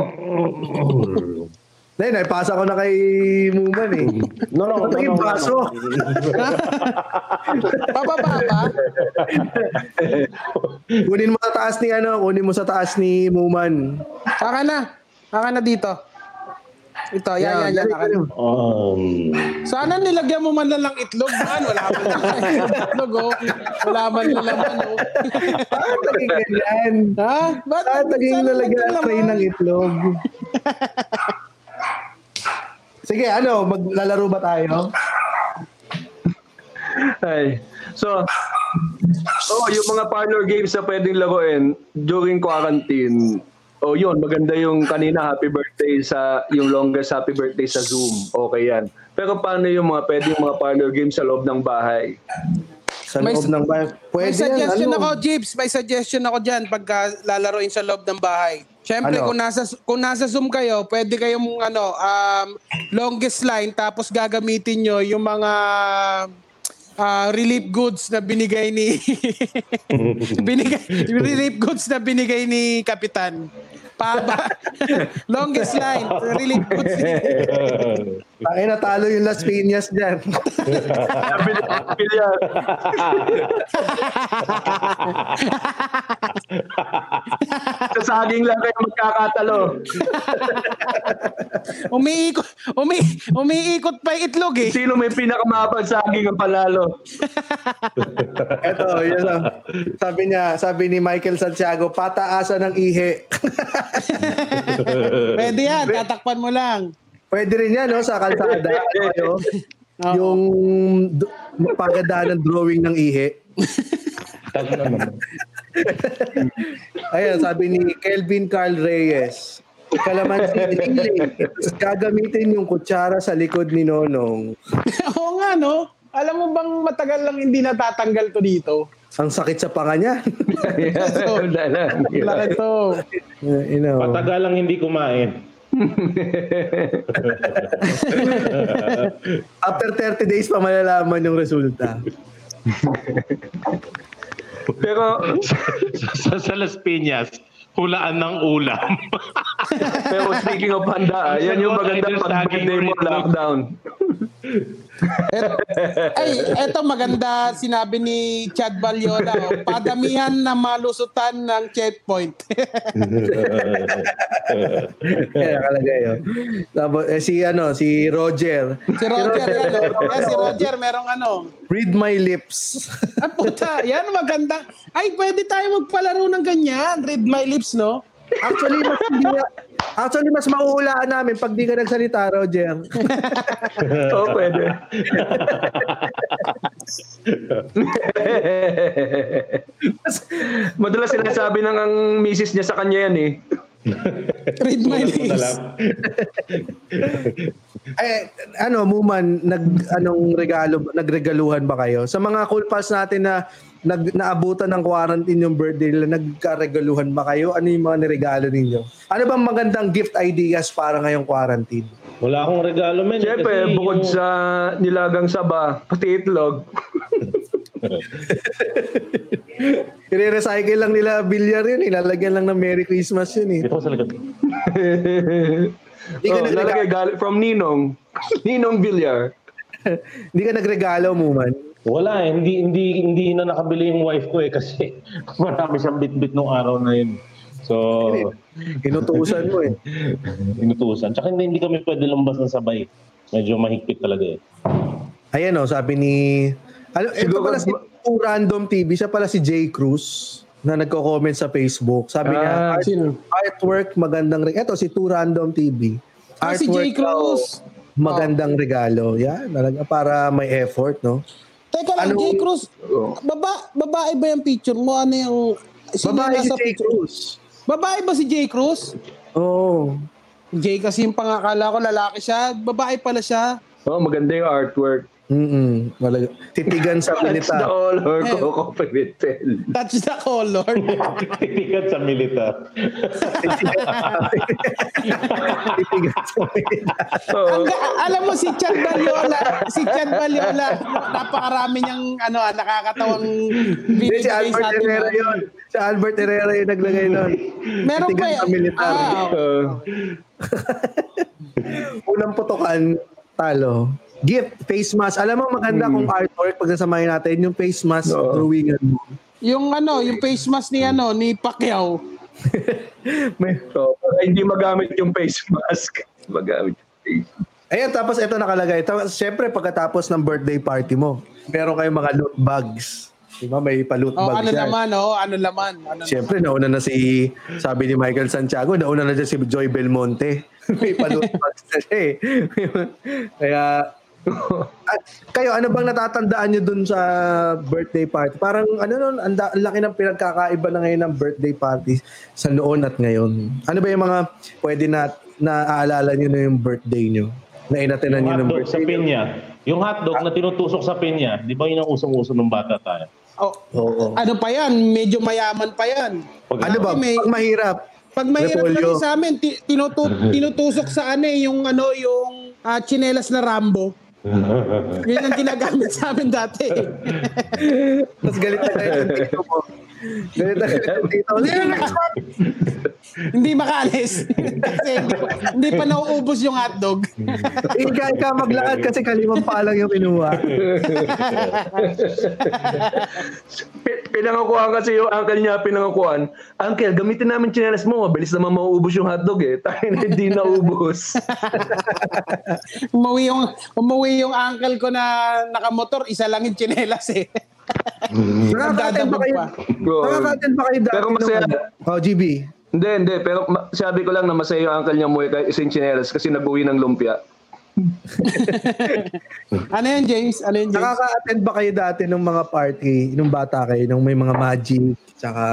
Nay, naipasa ko na kay Muman eh. No, no, no, no, no, baso? Pababa ba? Kunin mo sa taas ni ano, kunin mo sa taas ni Muman. Saka na. Saka na dito. Ito, yan, yan, yan. na. Um, Sana nilagyan mo man na lang itlog, man. Wala man lang itlog, oh. Wala man na laman, oh. Ah, naging ganyan. Ha? Ba't? Ah, naging nalagyan lagyan ang tray ng itlog. Sige, ano, maglalaro ba tayo? Ay. So, oh, yung mga parlor games na pwedeng laruin during quarantine. Oh, yun, maganda yung kanina happy birthday sa yung longest happy birthday sa Zoom. Okay yan. Pero paano yung mga pwedeng mga parlor games sa loob ng bahay? Sa May- loob ng bahay. May Pwede yan, suggestion ano? ako, Jeeps. May suggestion ako dyan pagka lalaroin sa loob ng bahay. Siyempre, Ano? kung nasa kung nasa Zoom kayo, pwede kayong ano, um, longest line tapos gagamitin nyo yung mga ah, relief goods na binigay ni binigay relief goods na binigay ni Kapitan. Paba. longest line, Really goods. Ay, natalo yung Las Piñas dyan. Bilyar. sa saging lang kayo magkakatalo. umiikot, umi, umiikot pa yung itlog eh. Sino may pinakamapag saging ang palalo? Ito, yun lang. Sabi niya, sabi ni Michael Santiago, pataasan ng ihi. Pwede yan, tatakpan mo lang. Pwede rin yan, no, sa kalsada. ano, yung pagandahan ng drawing ng naman. Ayan, sabi ni Kelvin Carl Reyes. Kalamansi. Tapos Gagamitin yung kutsara sa likod ni Nonong. Oo nga, no? Alam mo bang matagal lang hindi natatanggal to dito? Ang sakit sa panga niya. Wala na. Laki to. you know. Patagalang hindi kumain. After 30 days pa malalaman yung resulta. Pero sa, sa Las Piñas, hulaan ng ulam. Pero speaking of handa, yan yung maganda pag birthday mo lockdown. Et, ay, eto maganda sinabi ni Chad Balyola. Oh, padamihan na malusutan ng checkpoint. Kaya kalagay yun. Tapos, eh, si, ano, si Roger. si Roger, yan. Oh. Yan, si Roger, merong ano. Read my lips. Ah, puta, yan maganda. Ay, pwede tayo magpalaro ng ganyan. Read my lips, no? Actually, mas hindi actually, mas mauhulaan namin pag di ka nagsalita, Roger. Oo, pwede. Madalas sinasabi ng ang misis niya sa kanya yan eh. Read my lips. Eh, ano, Muman, nag, anong regalo, nagregaluhan ba kayo? Sa mga cool pass natin na nag, naabutan ng quarantine yung birthday nila, nagkaregaluhan ba kayo? Ano yung mga niregalo ninyo? Ano bang magandang gift ideas para ngayong quarantine? Wala akong regalo, men. Siyempre, Kasi bukod yung- sa nilagang saba, pati itlog. I-recycle lang nila bilyar yun, ilalagyan lang ng Merry Christmas yun eh. Dito ko sa likod. Hindi ka, Oh, nagregalo, from Ninong. Ninong Villar. hindi ka nagregalo, Muman. Wala eh, hindi hindi hindi na nakabili yung wife ko eh kasi marami siyang bitbit nung araw na yun. So, Inutusan mo eh. inutusan. Tsaka hindi, hindi kami pwede lumabas ng sabay. Medyo mahigpit talaga eh. Ayan o, sabi ni... Ano, ito pala si Two Random TV, siya pala si Jay Cruz na nagko-comment sa Facebook. Sabi niya, Ah, art- sino? artwork, magandang... Re- ito, si Two Random TV. Ah, si Jay Cruz. magandang regalo. Yan, talaga para may effort, no? Teka lang, Ano- Jay Cruz, Oh. baba, babae ba yung picture mo? Ano yung, Babae si Jay picture? Cruz. Babae ba si Jay Cruz? Oo. Jay kasi yung pangakala ko lalaki siya. Babae pala siya. Oh, maganda yung artwork. Mm-mm. Wala. Titigan sa That's the pinita. color ko, Coco Pimentel. Touch the color. Titikat sa militar. Titigan sa pinita. Oo. Ang alam mo si Chad Baliola, si Chad Baliola, napakarami niyang ano, ah, nakakatawang Hindi, si Albert. Herrera ah. yun. Si Albert Herrera yung naglagay nun. Meron pa Titigan eh. sa militar. Ah, Uh, Unang putukan, talo. Gift, face mask. Alam mo maganda kung artwork pag nasamahin natin yung face mask Oo. drawingan mo. yung ano, yung face mask ni ano, ni Pacquiao. May, so, para hindi magamit yung face mask. Magamit yung face Ayan, tapos ito nakalagay. Tapos, Siyempre, pagkatapos ng birthday party mo, meron kayong mga loot bags. Di ba? May pa-loot Oh, bags ano yan. naman, oh, ano naman, ano Siyempre, nauna na si, sabi ni Michael Santiago, nauna na dyan si Joy Belmonte. May pa-loot bags na siya eh. Kaya, at kayo, ano bang natatandaan nyo dun sa birthday party? Parang, ano nun, ang laki ng pinagkakaiba na ngayon ng birthday party sa noon at ngayon. Ano ba yung mga pwede na naaalala nyo na yung birthday nyo? Na inatinan Yung nyo ng sa birthday nyo? pinya. Yung hotdog na tinutusok sa pinya, di ba yun ang usong-uso ng bata tayo? Oh, Oo. ano pa yan? Medyo mayaman pa yan. Pag- Ano ba? May- Pag mahirap, Pag mahirap kasi sa amin, ti- tinutu- tinutusok sa ano eh, yung ano, yung ah, chinelas na Rambo. Yun ang ginagamit sa amin dati. Tapos galit na galit nag-swap? hindi makaalis. kasi hindi, hindi pa nauubos yung hotdog. Ika, ika maglakad kasi kalimang pa lang yung kinuha. Pi- Pinangakuan kasi yung uncle niya, pinangakuan, Uncle, gamitin namin chinelas mo, mabilis naman mauubos yung hotdog eh. Tayo na hindi naubos. Umuwi yung, umuwi yung uncle ko na nakamotor, isa lang yung chinelas eh. Nakaka-attend ba kayo? pa. Oo. Nakaka-attend ba kayo dati? Pero masaya. ano? Oh, GB. Hindi, hindi. Pero ma- sabi ko lang na masaya yung uncle niya mo kahit isang chinelas kasi nag-uwi ng lumpia. Ano yan, James? Ano yan, James? Nakaka-attend ba kayo dati nung mga party, nung bata kayo, nung may mga magic, tsaka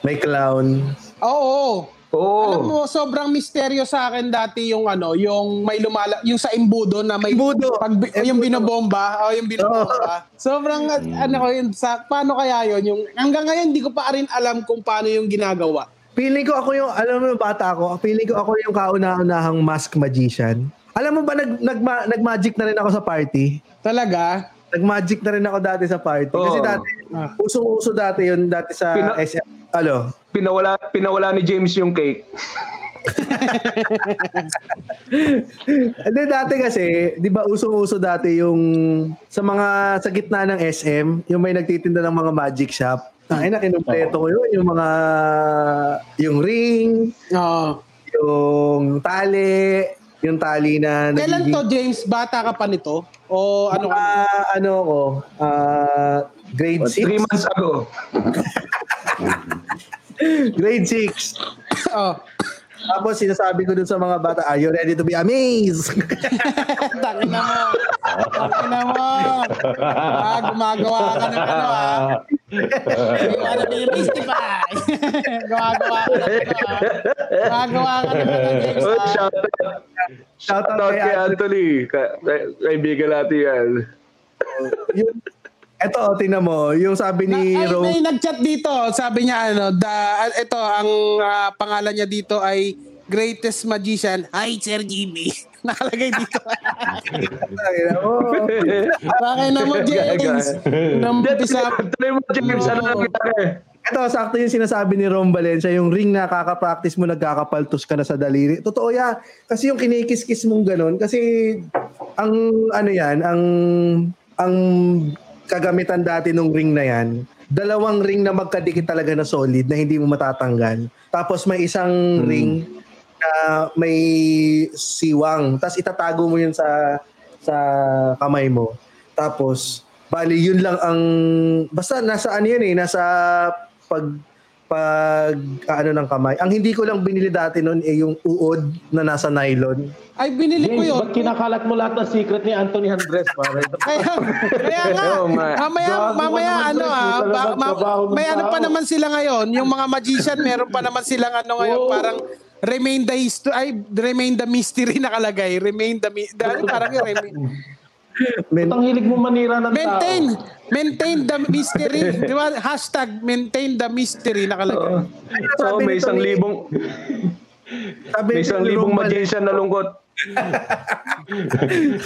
may clown? Oo. Oo. Alam mo, sobrang misteryo sa akin dati yung ano, yung may lumala, yung sa imbudo na may Imbudo. pag yung binobomba, o yung binobomba. sobrang ano ko yun sa paano kaya yun yung hanggang ngayon hindi ko pa rin alam kung paano yung ginagawa. Feeling ko ako yung, alam mo, bata ako, feeling ko ako yung kauna-unahang mask magician. Alam mo ba, nag, nag, nag-magic na rin ako sa party? Talaga? Nag-magic na rin ako dati sa party. Kasi Oo. dati, Ah. usong-uso dati yun dati sa Pina- SM. Ano? Pinawala, pinawala ni James yung cake. Hindi, dati kasi, di ba usong-uso dati yung sa mga, sa gitna ng SM, yung may nagtitinda ng mga magic shop. Ay, na, kinumpleto ko yun. Yung mga, yung ring, Oo. yung tali, yung tali na Kailan nagiging- to, James? Bata ka pa nito? O ano ka? Ah, ano ko, ah, grade 6. Three months ago. Grade 6. Oh. Tapos sinasabi ko dun sa mga bata, are you ready to be amazed? Tangin na mo. Tangin na mo. Ah, gumagawa ka ng ano ah. You wanna be mystify. gumagawa ka ng ano ah. Gumagawa ka ng ano, James Oh, ah. shout out. Shout out kay Anthony. Ka- Kaibigan natin yan. Yung, eto, oh, tingnan mo, yung sabi ni Na, ay, Rose, may nag-chat dito. Sabi niya ano, da, ito ang ah, pangalan niya dito ay Greatest Magician. Hi, Sir Jimmy. Nakalagay dito. Bakit na mo, James? Nampisa. Tuloy mo, James. Ano Oo. nangyari? Ito, sakto yung sinasabi ni Rom Valencia, yung ring na kakapractice mo, nagkakapaltos ka na sa daliri. Totoo yan. Kasi yung kinikis-kis mong ganun, kasi ang ano yan, ang ang kagamitan dati nung ring na yan, dalawang ring na magkadikit talaga na solid na hindi mo matatanggal. Tapos may isang ring na may siwang. Tapos itatago mo yun sa sa kamay mo. Tapos, bali, yun lang ang, basta nasa ano yun eh, nasa pag, pag ano ng kamay. Ang hindi ko lang binili dati noon eh yung uod na nasa nylon. Ay, binili ko James, yun. ba't kinakalat mo lahat ng secret ni Anthony Andres, pare? Kaya, kaya nga, nga. mamaya, mamaya ano ah, ba- ma- may ano pa naman sila ngayon, yung mga magician, meron pa naman silang ano ngayon, Oo. parang remain the history, ay, remain the mystery nakalagay, remain the, mi- the ano, parang yung remain, Men, Ang hilig mo manira ng maintain, tao. maintain the mystery, di ba? Hashtag maintain the mystery nakalagay. So, may isang libong, sabi may isang libong magician na lungkot.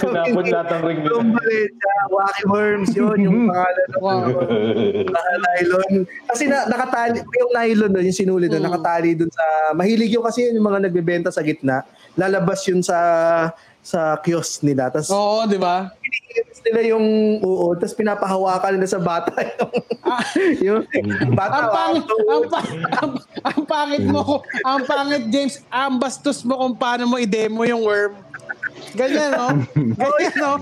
Sinapot lahat ng ring nila. Rom Valencia, Wacky Worms, yun, yung pangalan ng mga nylon. Kasi na, nakatali, yung nylon doon, yung sinuli doon, nakatali doon sa, mahilig yung kasi yun yung mga nagbebenta sa gitna. Lalabas yun sa sa kiosk nila. Tapos Oo, di ba? Nila yung uod, tapos pinapahawakan nila sa bata yung, yung bata. Ang pangit, ang, pa- ang, ang pangit mo, ang pangit James, ang bastos mo kung paano mo i-demo yung worm. Ganyan, no? Ganyan, no?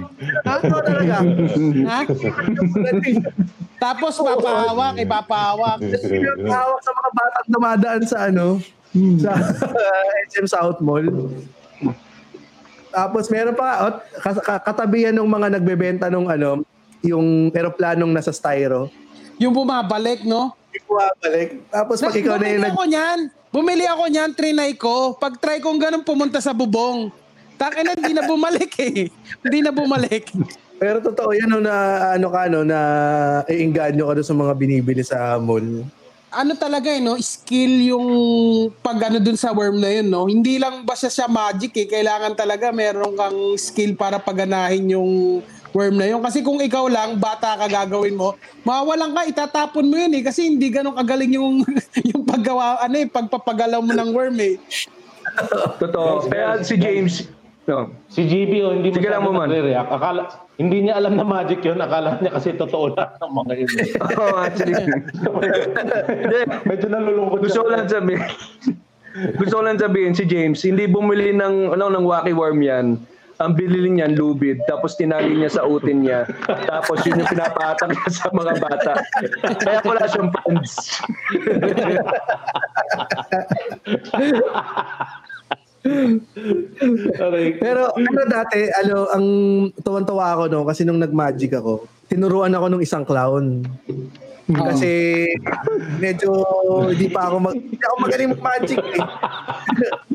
Ha? Ito talaga. ha? Tapos papahawak, ipapahawak. Pinapahawak sa mga batang dumadaan sa ano, sa SM South Mall. Tapos meron pa, oh, kas- ka- katabihan ng mga nagbebenta nung ano, yung eroplanong nasa styro. Yung bumabalik, no? Hindi ko balik. Tapos pag ikaw na Bumili yung nag... ako niyan. Bumili ako niyan, trinay ko. Pag try kong ganun, pumunta sa bubong. Takin na, hindi na bumalik eh. Hindi na bumalik. Pero totoo yan, no, na ano ka, no, na iinganyo ka sa mga binibili sa mall. Ano talaga eh, no? Skill yung pag ano dun sa worm na yun, no? Hindi lang basta siya magic eh. Kailangan talaga meron kang skill para paganahin yung worm na yun. Kasi kung ikaw lang, bata ka gagawin mo, mawawalan ka, itatapon mo yun eh. Kasi hindi ganun kagaling yung, yung paggawa, ano eh, pagpapagalaw mo ng worm eh. Totoo. Kaya si James, no, Si GB, oh, hindi Sige lang mo, man. nagre-react. Akala, hindi niya alam na magic yun. Akala niya kasi totoo lahat ng mga yun. oh, actually, Medyo nalulungkot gusto ko lang sabihin, gusto ko lang sabihin si James, hindi bumili ng, ano, ng wacky worm yan. Ang bilili niyan, lubid. Tapos tinali niya sa utin niya. Tapos yun yung pinapatak niya sa mga bata. Kaya wala siyang funds. Pero ano dati, ano, ang tuwan-tuwa ako no, kasi nung nag-magic ako, tinuruan ako nung isang clown. Kasi medyo hindi pa ako mag, hindi ako magaling mag-magic eh.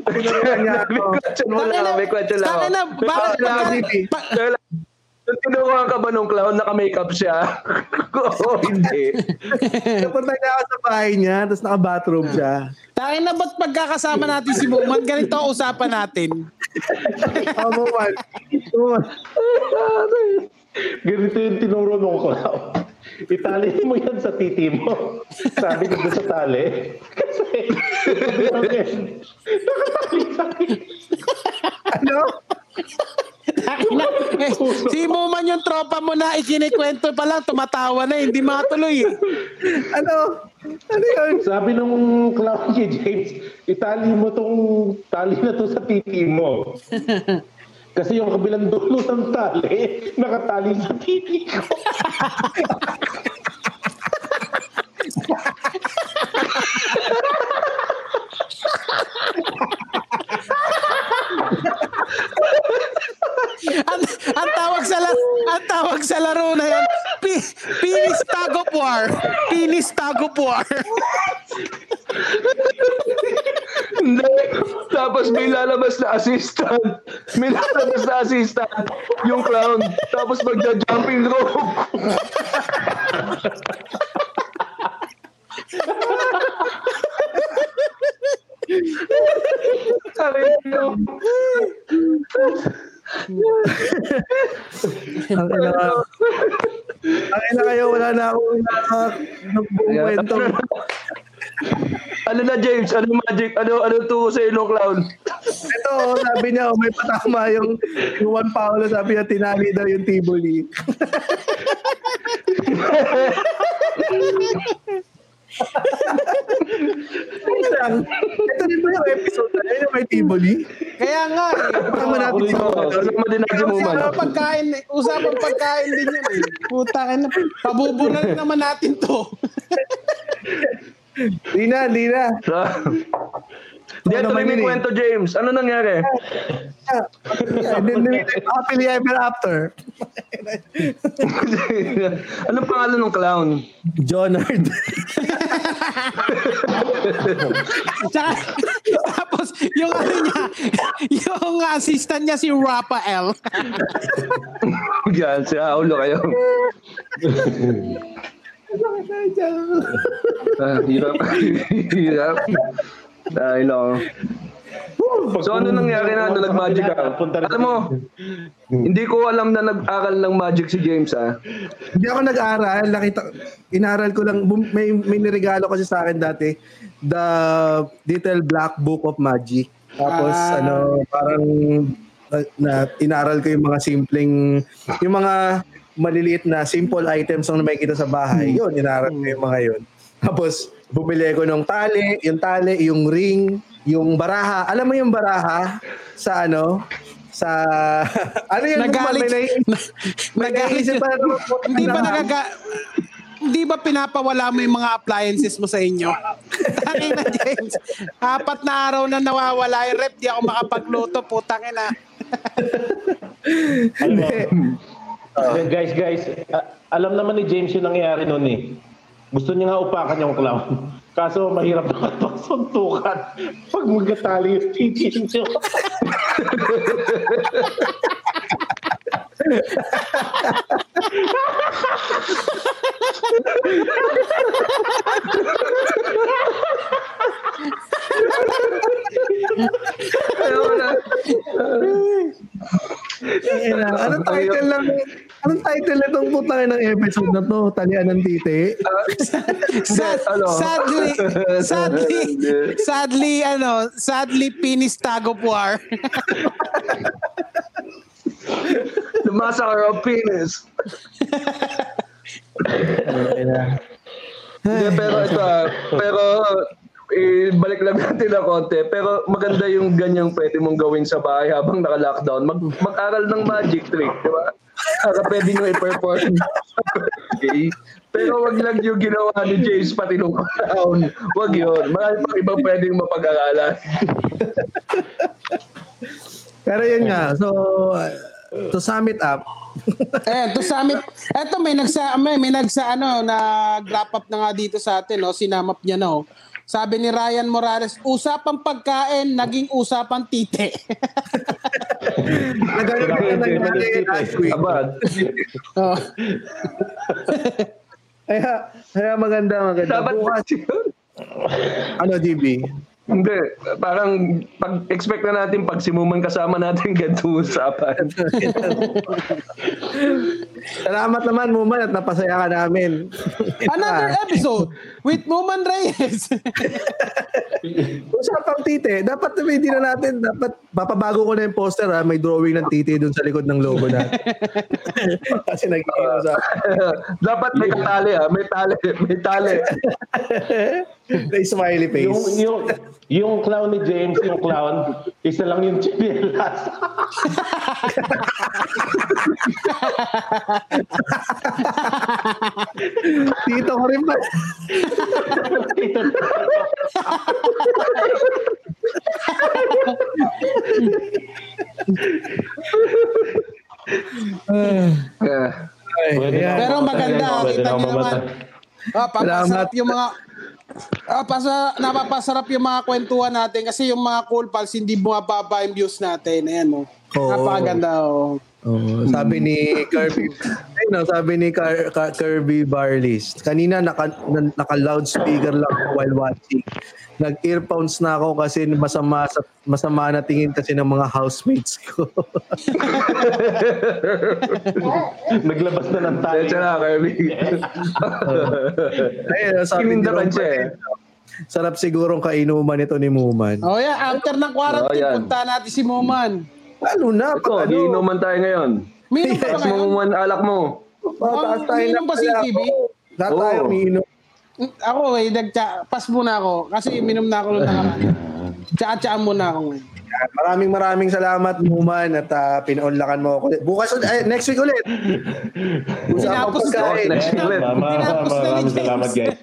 tinuruan niya ako. May question mo lang, may question lang. Tangina, ako. bakit Nung tinuruan ka ba nung clown, naka-makeup siya? Oo, hindi. Napunta niya ako sa bahay niya, tapos naka-bathroom siya. Tayo na ba't pagkakasama natin si Bowman, ganito ang usapan natin. Ako mo man. Mo man. Ganito yung tinuro nung clown. Itali mo yan sa titi mo. Sabi ko sa tali. Kasi, nakatali sa titi. Ano? Eh, si Bowman yung tropa mo na ikinikwento pa lang, tumatawa na, hindi matuloy eh. Ano? Ano yun? Sabi nung clown kay James, itali mo tong tali na to sa titi mo. Kasi yung kabilang dulo ng tali, nakatali sa titi ko. ang, ang tawag sa la- tawag sa laro na yan, pi, pinis tag of war. Pinis tag of war. Tapos may lalabas na assistant. May lalabas na assistant. Yung clown. Tapos magja-jumping rope. Sabi ko, Ang ina ka. Ang ina wala na ako na ng buong kwento. ano na James? Ano magic? Ano ano to sa ilong clown? Ito, oh, sabi niya, oh, may patama yung, yung Juan Paolo, sabi niya, tinali daw yung Tivoli. Ito din ba yung episode na yun, yung may Tivoli? Kaya nga eh. Tama natin si Oo, Ano mo din natin mo man. Usapan pagkain, usapan pagkain din yun eh. Puta ka na. Pabubunan naman natin to. Di na, di na. So, Di, Ano tuloy naman mo yun yung eh. kwento, James. Ano nangyari? And then, happily ever after. Anong pangalan ng clown? Jonard. Tsaka, tapos, yung ano niya, yung assistant niya si Rafael. Yan, si Aulo kayo. Ah, hirap. hirap. Dahil ako. So ano nangyari na ano nag-magic ka? Punta rin Alam mo, hindi ko alam na nag-aral ng magic si James ah. Hindi ako nag-aral. Nakita, inaral ko lang. Bum- May, may niregalo kasi sa akin dati. The Little Black Book of Magic. Tapos Ah. ano, parang uh, na inaral ko yung mga simpleng, yung mga maliliit na simple items ang makikita sa bahay. Yun, inaral ko yung mga yun. Tapos, bumili ko ng tali, yung tali, yung ring, yung baraha. Alam mo yung baraha sa ano? Sa ano yun? Nagalit. May, may, Nagalit. pa na Hindi ba nagaga... Hindi ba pinapawala mo yung mga appliances mo sa inyo? Tangin na, James. Apat na araw na nawawala yung rep. Di ako makapagluto. Putang ina. Alam mo, guys, guys, a- alam naman ni James yung nangyayari noon eh. Gusto niya nga upakan yung clown. Kaso mahirap na suntukan pag magkatali yung titi niyo. Ayaw na. Anong title lang? Anong title na itong putang ng episode na to? Talian ng titi? Sad, ano? sadly, sadly, sadly, ano, sadly, penis tag of war. The massacre of penis. Hindi, pero ito ah, pero eh, balik lang natin na konti. Pero maganda yung ganyang pwede mong gawin sa bahay habang naka-lockdown. Mag, mag-aral ng magic trick, di ba? Para pwede nyo i-perform. okay. Pero wag lang yung ginawa ni James pati nung clown. Wag yun. Marami pang ibang pwedeng mapag-aralan. Pero yun nga. So, uh, to sum it up, Ayan, to summit. Eto, may nagsa, may, may nagsa, ano, nag-wrap up na nga dito sa atin, no? Sinamap niya, no? Sabi ni Ryan Morales, usapang pagkain, naging usapang tite. nagano ka na nangyari last week. Oh. Kaya, kaya maganda, maganda. Dapat Bukas, yun. ano, GB? Hindi. Parang pag-expect na natin pag simuman kasama natin ganito usapan. Salamat naman, Muman, at napasaya ka namin. Another episode with Muman Reyes. Usapang titi, dapat hindi na natin, dapat papabago ko na yung poster ha, may drawing ng titi dun sa likod ng logo natin. Kasi nagiging usapan. Dapat may tali ah. May tali. May tali. May smiley face. Yung, yung, yung clown ni James, yung clown, isa lang yung chinelas. Tito ko rin ba? Yeah. Pwede ayan. na Pero maganda, kita naman. Ah, papasarap Salamat. yung mga Ah, pasa, napapasarap yung mga kwentuhan natin kasi yung mga cool pals hindi bumababa yung views natin. Ayan, no. Oo. Napakaganda, oh. Oo, sabi ni Kirby, ayun, no, sabi ni Car- Car- Kirby Barlis, kanina naka, na- naka-loudspeaker lang while watching. Nag-earphones na ako kasi masama sa, masama na tingin kasi ng mga housemates ko. Naglabas na ng tayo. Diyan na, Kirby. Ayun, sabi ni Ron siya eh. Patino, Sarap sigurong kainuman ito ni Muman. Oh, yeah, after ng quarantine, Oh, yan. punta natin si Muman. Lalo na, Ito, ano, giinuman tayo ngayon. Minum ka ba ngayon? man alak mo. mataas tayo ng ba si ako. Lahat tayo Oo. umiinom. Ako eh, nagtsa, pass muna ako kasi minom na ako nung nakaraan. Tsa-tsa muna ako ngayon. Yan. Maraming maraming salamat, Muman, at uh, pinaunlakan mo ako. Bukas, eh, next week ulit. Tinapos na. pagkain. Next week ulit. Maraming salamat guys.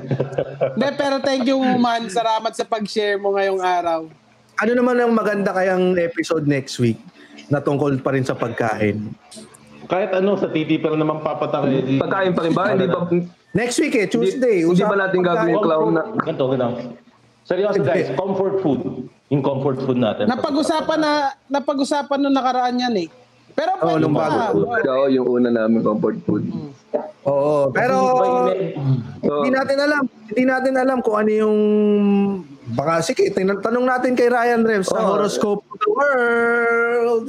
Hindi, pero thank you, man. Salamat sa pag-share mo ngayong araw. Ano naman ang maganda kayang episode next week na tungkol pa rin sa pagkain? Kahit ano, sa TV pa rin naman papatakay. Pagkain pa rin ba? Hindi ba, Next week eh, Tuesday. Hindi- hindi ba natin gagawin yung clown na... Ganito, ganito. Seryoso guys, comfort food. Yung comfort food natin. Napag-usapan na, napag-usapan nung nakaraan yan eh. Pero pwede nung pa. bago. Oo, yung una namin comfort food. Oo, pero So, hindi natin alam. Hindi natin alam kung ano yung baka sige, tanong natin kay Ryan Rems sa Oo. horoscope of the world.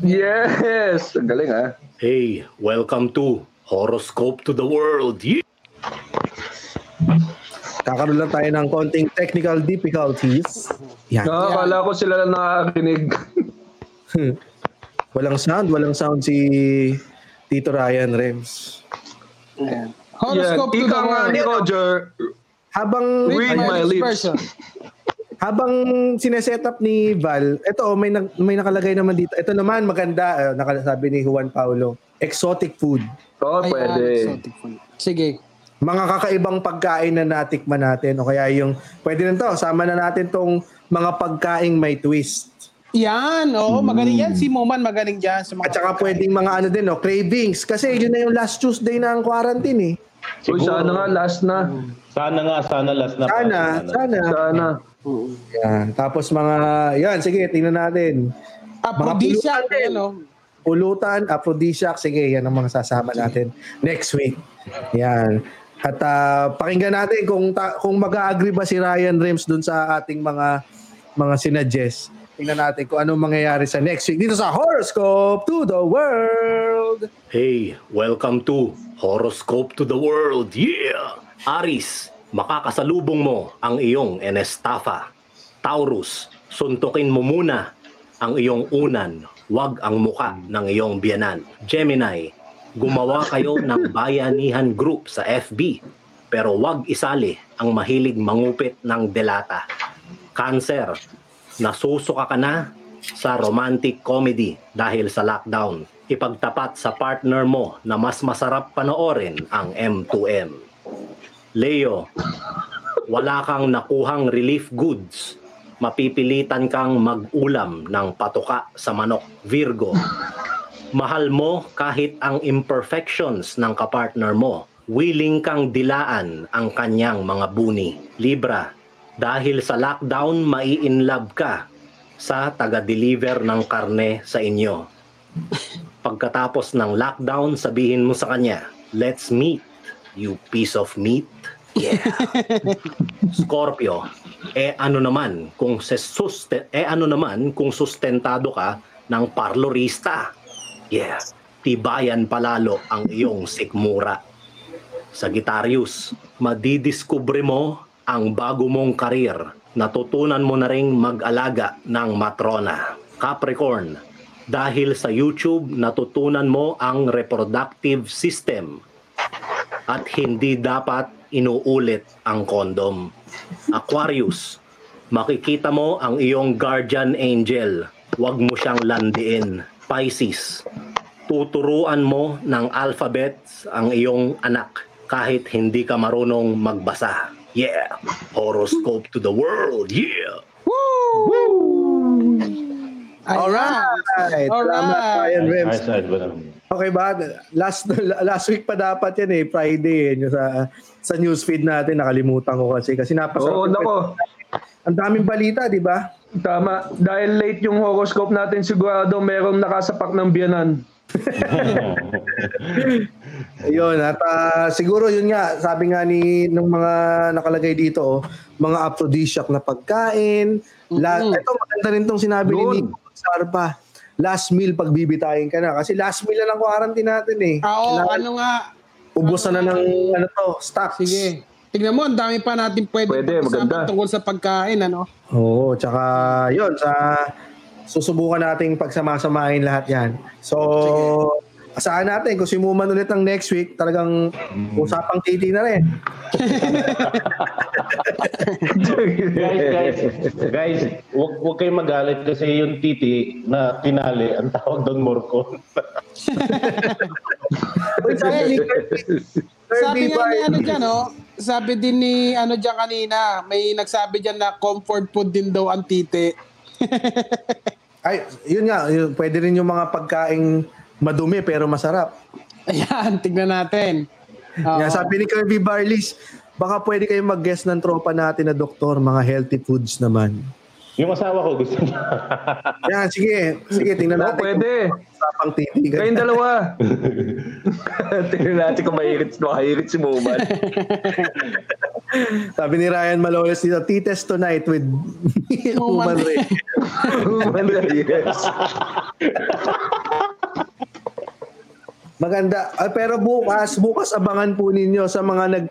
yes! Ang galing ah. Hey, welcome to Horoscope to the World. Yeah. Kakaroon lang tayo ng konting technical difficulties. Yan. Nakakala ko sila lang nakakakinig. Walang sound, walang sound si Tito Ryan Rems. Ayan. Horoscope to Ika the world. ni Roger, Habang Read my lips. version. habang sineset up ni Val, ito oh, may nag- may nakalagay naman dito. Ito naman maganda, uh, nakasabi ni Juan Paulo. Exotic food. Oo, Ayan, pwede. exotic food. Sige. Mga kakaibang pagkain na natikman natin o kaya yung pwede na to sama na natin tong mga pagkaing may twist Yan, oo. Magaling yan. Si Moman magaling dyan. Sa at mga saka pwedeng mga ano din no cravings kasi yun na yung last Tuesday na ang quarantine eh Uy, sana nga, last na. Sana nga, sana last na. pa. sana sana Sana. yan tapos mga yan sige tingnan natin Aphrodisiac. Yan, oh. pulutan aphrodisiac sige yan ang mga sasama natin next week yan at ah, pakinggan natin kung ta- kung mag-agree ba si Ryan Rems dun sa ating mga mga sinadjust. Tingnan natin kung anong mangyayari sa next week dito sa Horoscope to the World. Hey, welcome to Horoscope to the World. Yeah. Aris, makakasalubong mo ang iyong enestafa. Taurus, suntukin mo muna ang iyong unan, wag ang muka ng iyong biyanan. Gemini, gumawa kayo ng bayanihan group sa FB, pero wag isali ang mahilig mangupit ng delata. Cancer, nasusuka ka na sa romantic comedy dahil sa lockdown. Ipagtapat sa partner mo na mas masarap panoorin ang M2M. Leo, wala kang nakuhang relief goods. Mapipilitan kang mag-ulam ng patuka sa manok. Virgo, mahal mo kahit ang imperfections ng kapartner mo. Willing kang dilaan ang kanyang mga buni. Libra, dahil sa lockdown, mai-inlove ka sa taga-deliver ng karne sa inyo. Pagkatapos ng lockdown, sabihin mo sa kanya, Let's meet, you piece of meat. Yeah. Scorpio, eh ano naman kung se suste, eh ano naman kung sustentado ka ng parlorista. Yeah. Tibayan palalo ang iyong sikmura. Sagittarius, madidiskubre mo ang bago mong karir. Natutunan mo na ring mag-alaga ng matrona. Capricorn, dahil sa YouTube natutunan mo ang reproductive system at hindi dapat inuulit ang kondom. Aquarius, makikita mo ang iyong guardian angel. Huwag mo siyang landiin. Pisces, tuturuan mo ng alphabets ang iyong anak kahit hindi ka marunong magbasa. Yeah! Horoscope to the world. Yeah! Alright. Salamat, Ryan Rems. Ayos, ayos, wala. Okay ba? Last last week pa dapat yan eh, Friday eh, yung sa sa newsfeed natin nakalimutan ko kasi kasi napasarap. Oo, nako. Ang daming balita, di ba? Tama. Dahil late yung horoscope natin, sigurado merong nakasapak ng biyanan. Ayun, at ah, siguro yun nga, sabi nga ni ng mga nakalagay dito, oh, mga aphrodisiac na pagkain. La, ito maganda rin tong sinabi ni Yun. Nico Sarpa. Last meal pagbibitayin ka na kasi last meal na lang quarantine natin eh. Ah, oo, Kailangan ano nga. ubos na na ng ano to, stocks. Sige. Tingnan mo, ang dami pa natin pwede, Pwede, pag-usapan maganda. tungkol sa pagkain, ano? Oo, tsaka yun, sa susubukan nating pagsamasamahin lahat yan. So, asahan natin kung si Muman ulit ng next week, talagang usapang titi na rin. guys, guys, guys, wag, wag kayong magalit kasi yung titi na tinali, ang tawag doon morcon. Uy, sabi Sabi nga ni ano dyan, oh, sabi din ni ano dyan kanina, may nagsabi dyan na comfort food din daw ang titi. Ay, yun nga, yun, pwede rin yung mga pagkaing madumi pero masarap. Ayan, tignan natin. Oo. Yan, sabi ni Kirby Barlis, baka pwede kayong mag-guest ng tropa natin na doktor, mga healthy foods naman. Yung asawa ko gusto niya. Yan, sige. Sige, tingnan natin. pwede. kung Usapang titi. Kayong dalawa. Tingnan natin kung mahirit, mahirit si Muman. Sabi ni Ryan Maloles dito, tites tonight with Muman Human Ray. Muman yes. Maganda. Ah, pero bukas, bukas abangan po ninyo sa mga nag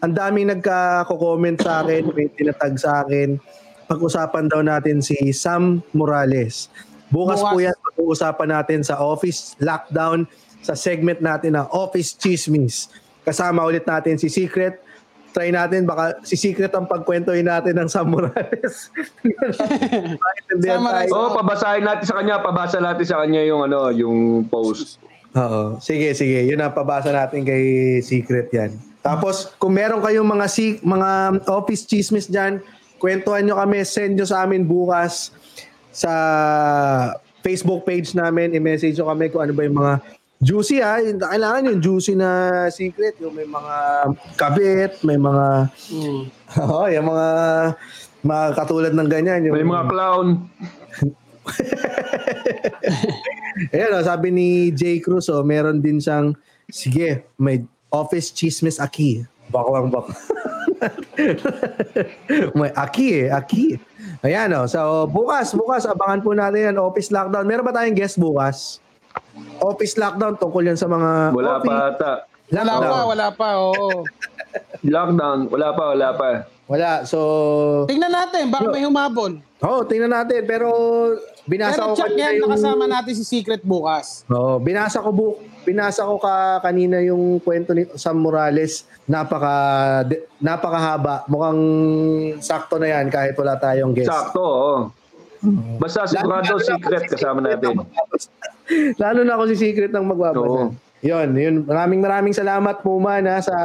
ang daming nagka-comment sa akin, may tinatag sa akin. Pag-usapan daw natin si Sam Morales. Bukas, Bukas. po yan pag-uusapan natin sa office lockdown sa segment natin na Office Chismis. Kasama ulit natin si Secret. Try natin, baka si Secret ang pagkwentuhin natin ng Sam Morales. Sam Morales. Oo, pabasahin natin sa kanya, pabasa natin sa kanya yung ano, yung post. Oo. Sige, sige. Yun ang pabasa natin kay Secret yan. Tapos, kung meron kayong mga si- mga office chismis dyan, kwentuhan nyo kami, send nyo sa amin bukas sa Facebook page namin. I-message nyo kami kung ano ba yung mga juicy ha. Yung- Kailangan yung juicy na secret. Yung may mga kabit, may mga... Mm. Oo, yung mga mga katulad ng ganyan. Yung, May mga clown. Ayan, oh, sabi ni Jay Cruz, oh, meron din siyang, sige, may office chismis aki. Bakwang bak. may aki eh, aki. Ayan, oh. So, bukas, bukas, abangan po natin yan, office lockdown. Meron ba tayong guest bukas? Office lockdown, tungkol yan sa mga Wala office. pa ata. Wala Lockdown. pa, wala pa, oo. Lockdown. Wala pa, wala pa. Wala. So, Tingnan natin, baka may humabon. oh, tingnan natin. Pero, binasa Pero ko check kanina yan, yung... nakasama natin si Secret bukas. Oo, binasa ko bu binasa ko ka kanina yung kwento ni Sam Morales. Napaka de- napakahaba. Mukhang sakto na yan kahit wala tayong guest. Sakto, oo. Basta sigurado Lalo- secret si kasama Secret natin. Lalo na ako si Secret ng magbabasa. Oo. Yun, yun. Maraming maraming salamat po man ha, sa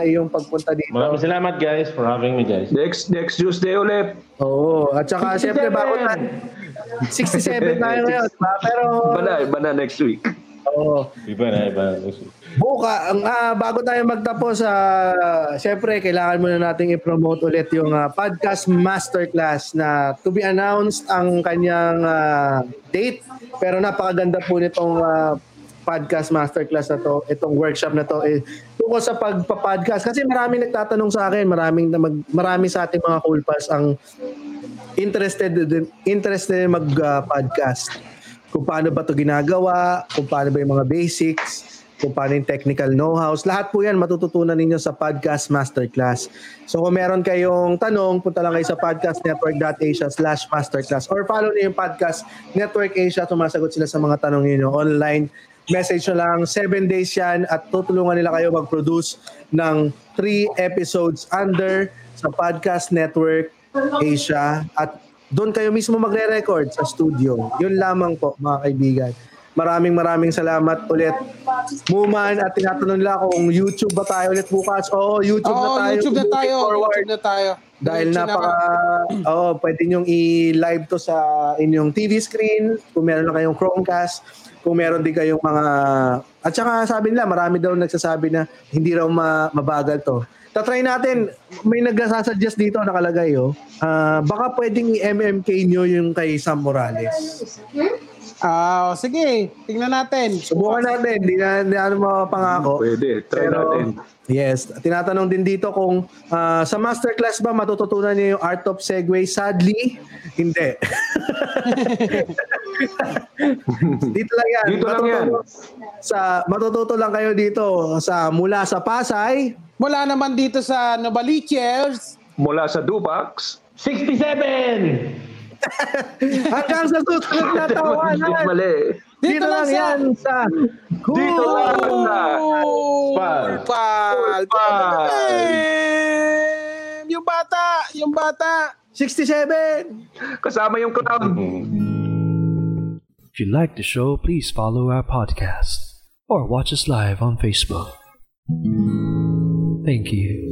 iyong pagpunta dito. Maraming salamat guys for having me guys. Next next Tuesday ulit. Oo. At saka siyempre bago na 67 tayo ngayon. diba? Pero Iba na, iba na next week. oo. Iba na, iba na. Buka, ang ah, bago tayo magtapos, ah, syempre kailangan muna nating i-promote ulit yung ah, podcast masterclass na to be announced ang kanyang ah, date. Pero napakaganda po nitong ah, podcast masterclass na to, itong workshop na to eh tungkol sa pagpa-podcast kasi marami nagtatanong sa akin, maraming na mag, marami sa ating mga cool pals ang interested interested in mag-podcast. kung paano ba to ginagawa, kung paano ba yung mga basics, kung paano yung technical know-hows. Lahat po yan matututunan ninyo sa Podcast Masterclass. So kung meron kayong tanong, punta lang kayo sa podcastnetwork.asia slash masterclass or follow niyo yung Podcast Network Asia. Tumasagot sila sa mga tanong niyo online. Message nyo lang, 7 days yan at tutulungan nila kayo mag-produce ng 3 episodes under sa Podcast Network Asia at doon kayo mismo magre-record sa studio. Yun lamang po mga kaibigan. Maraming maraming salamat ulit. Muman at tinatanong nila kung YouTube ba tayo ulit bukas. Oo, YouTube Oo, na tayo. YouTube na tayo. forward. YouTube na tayo. Dahil YouTube na napaka, oo, pwede nyong i-live to sa inyong TV screen, kung meron na kayong Chromecast, kung meron din kayong mga, at saka sabi nila, marami daw nagsasabi na hindi raw ma- mabagal to. Tatry natin, may nagsasuggest dito nakalagay, oh. Ah, baka pwedeng i-MMK nyo yung kay Sam Morales. Ah, sige. Tingnan natin. Subukan natin, hindi na, hindi na ano mapapangako. Pwede, try Pero, natin. Yes. Tinatanong din dito kung ah, sa masterclass ba matututunan niyo yung art of Segway? Sadly, hindi. dito lang yan. Dito lang yan. Sa, matututo lang kayo dito sa mula sa Pasay. Mula naman dito sa Novaliches. Mula sa Dubax, 67! Hanggang sa susunod na tawanan. Mali. Dito lang yan sa Dito lang na. Pal. Pal. Pal. Yung bata, yung bata. 67. Kasama yung crown. If you like the show, please follow our podcast or watch us live on Facebook. Thank you.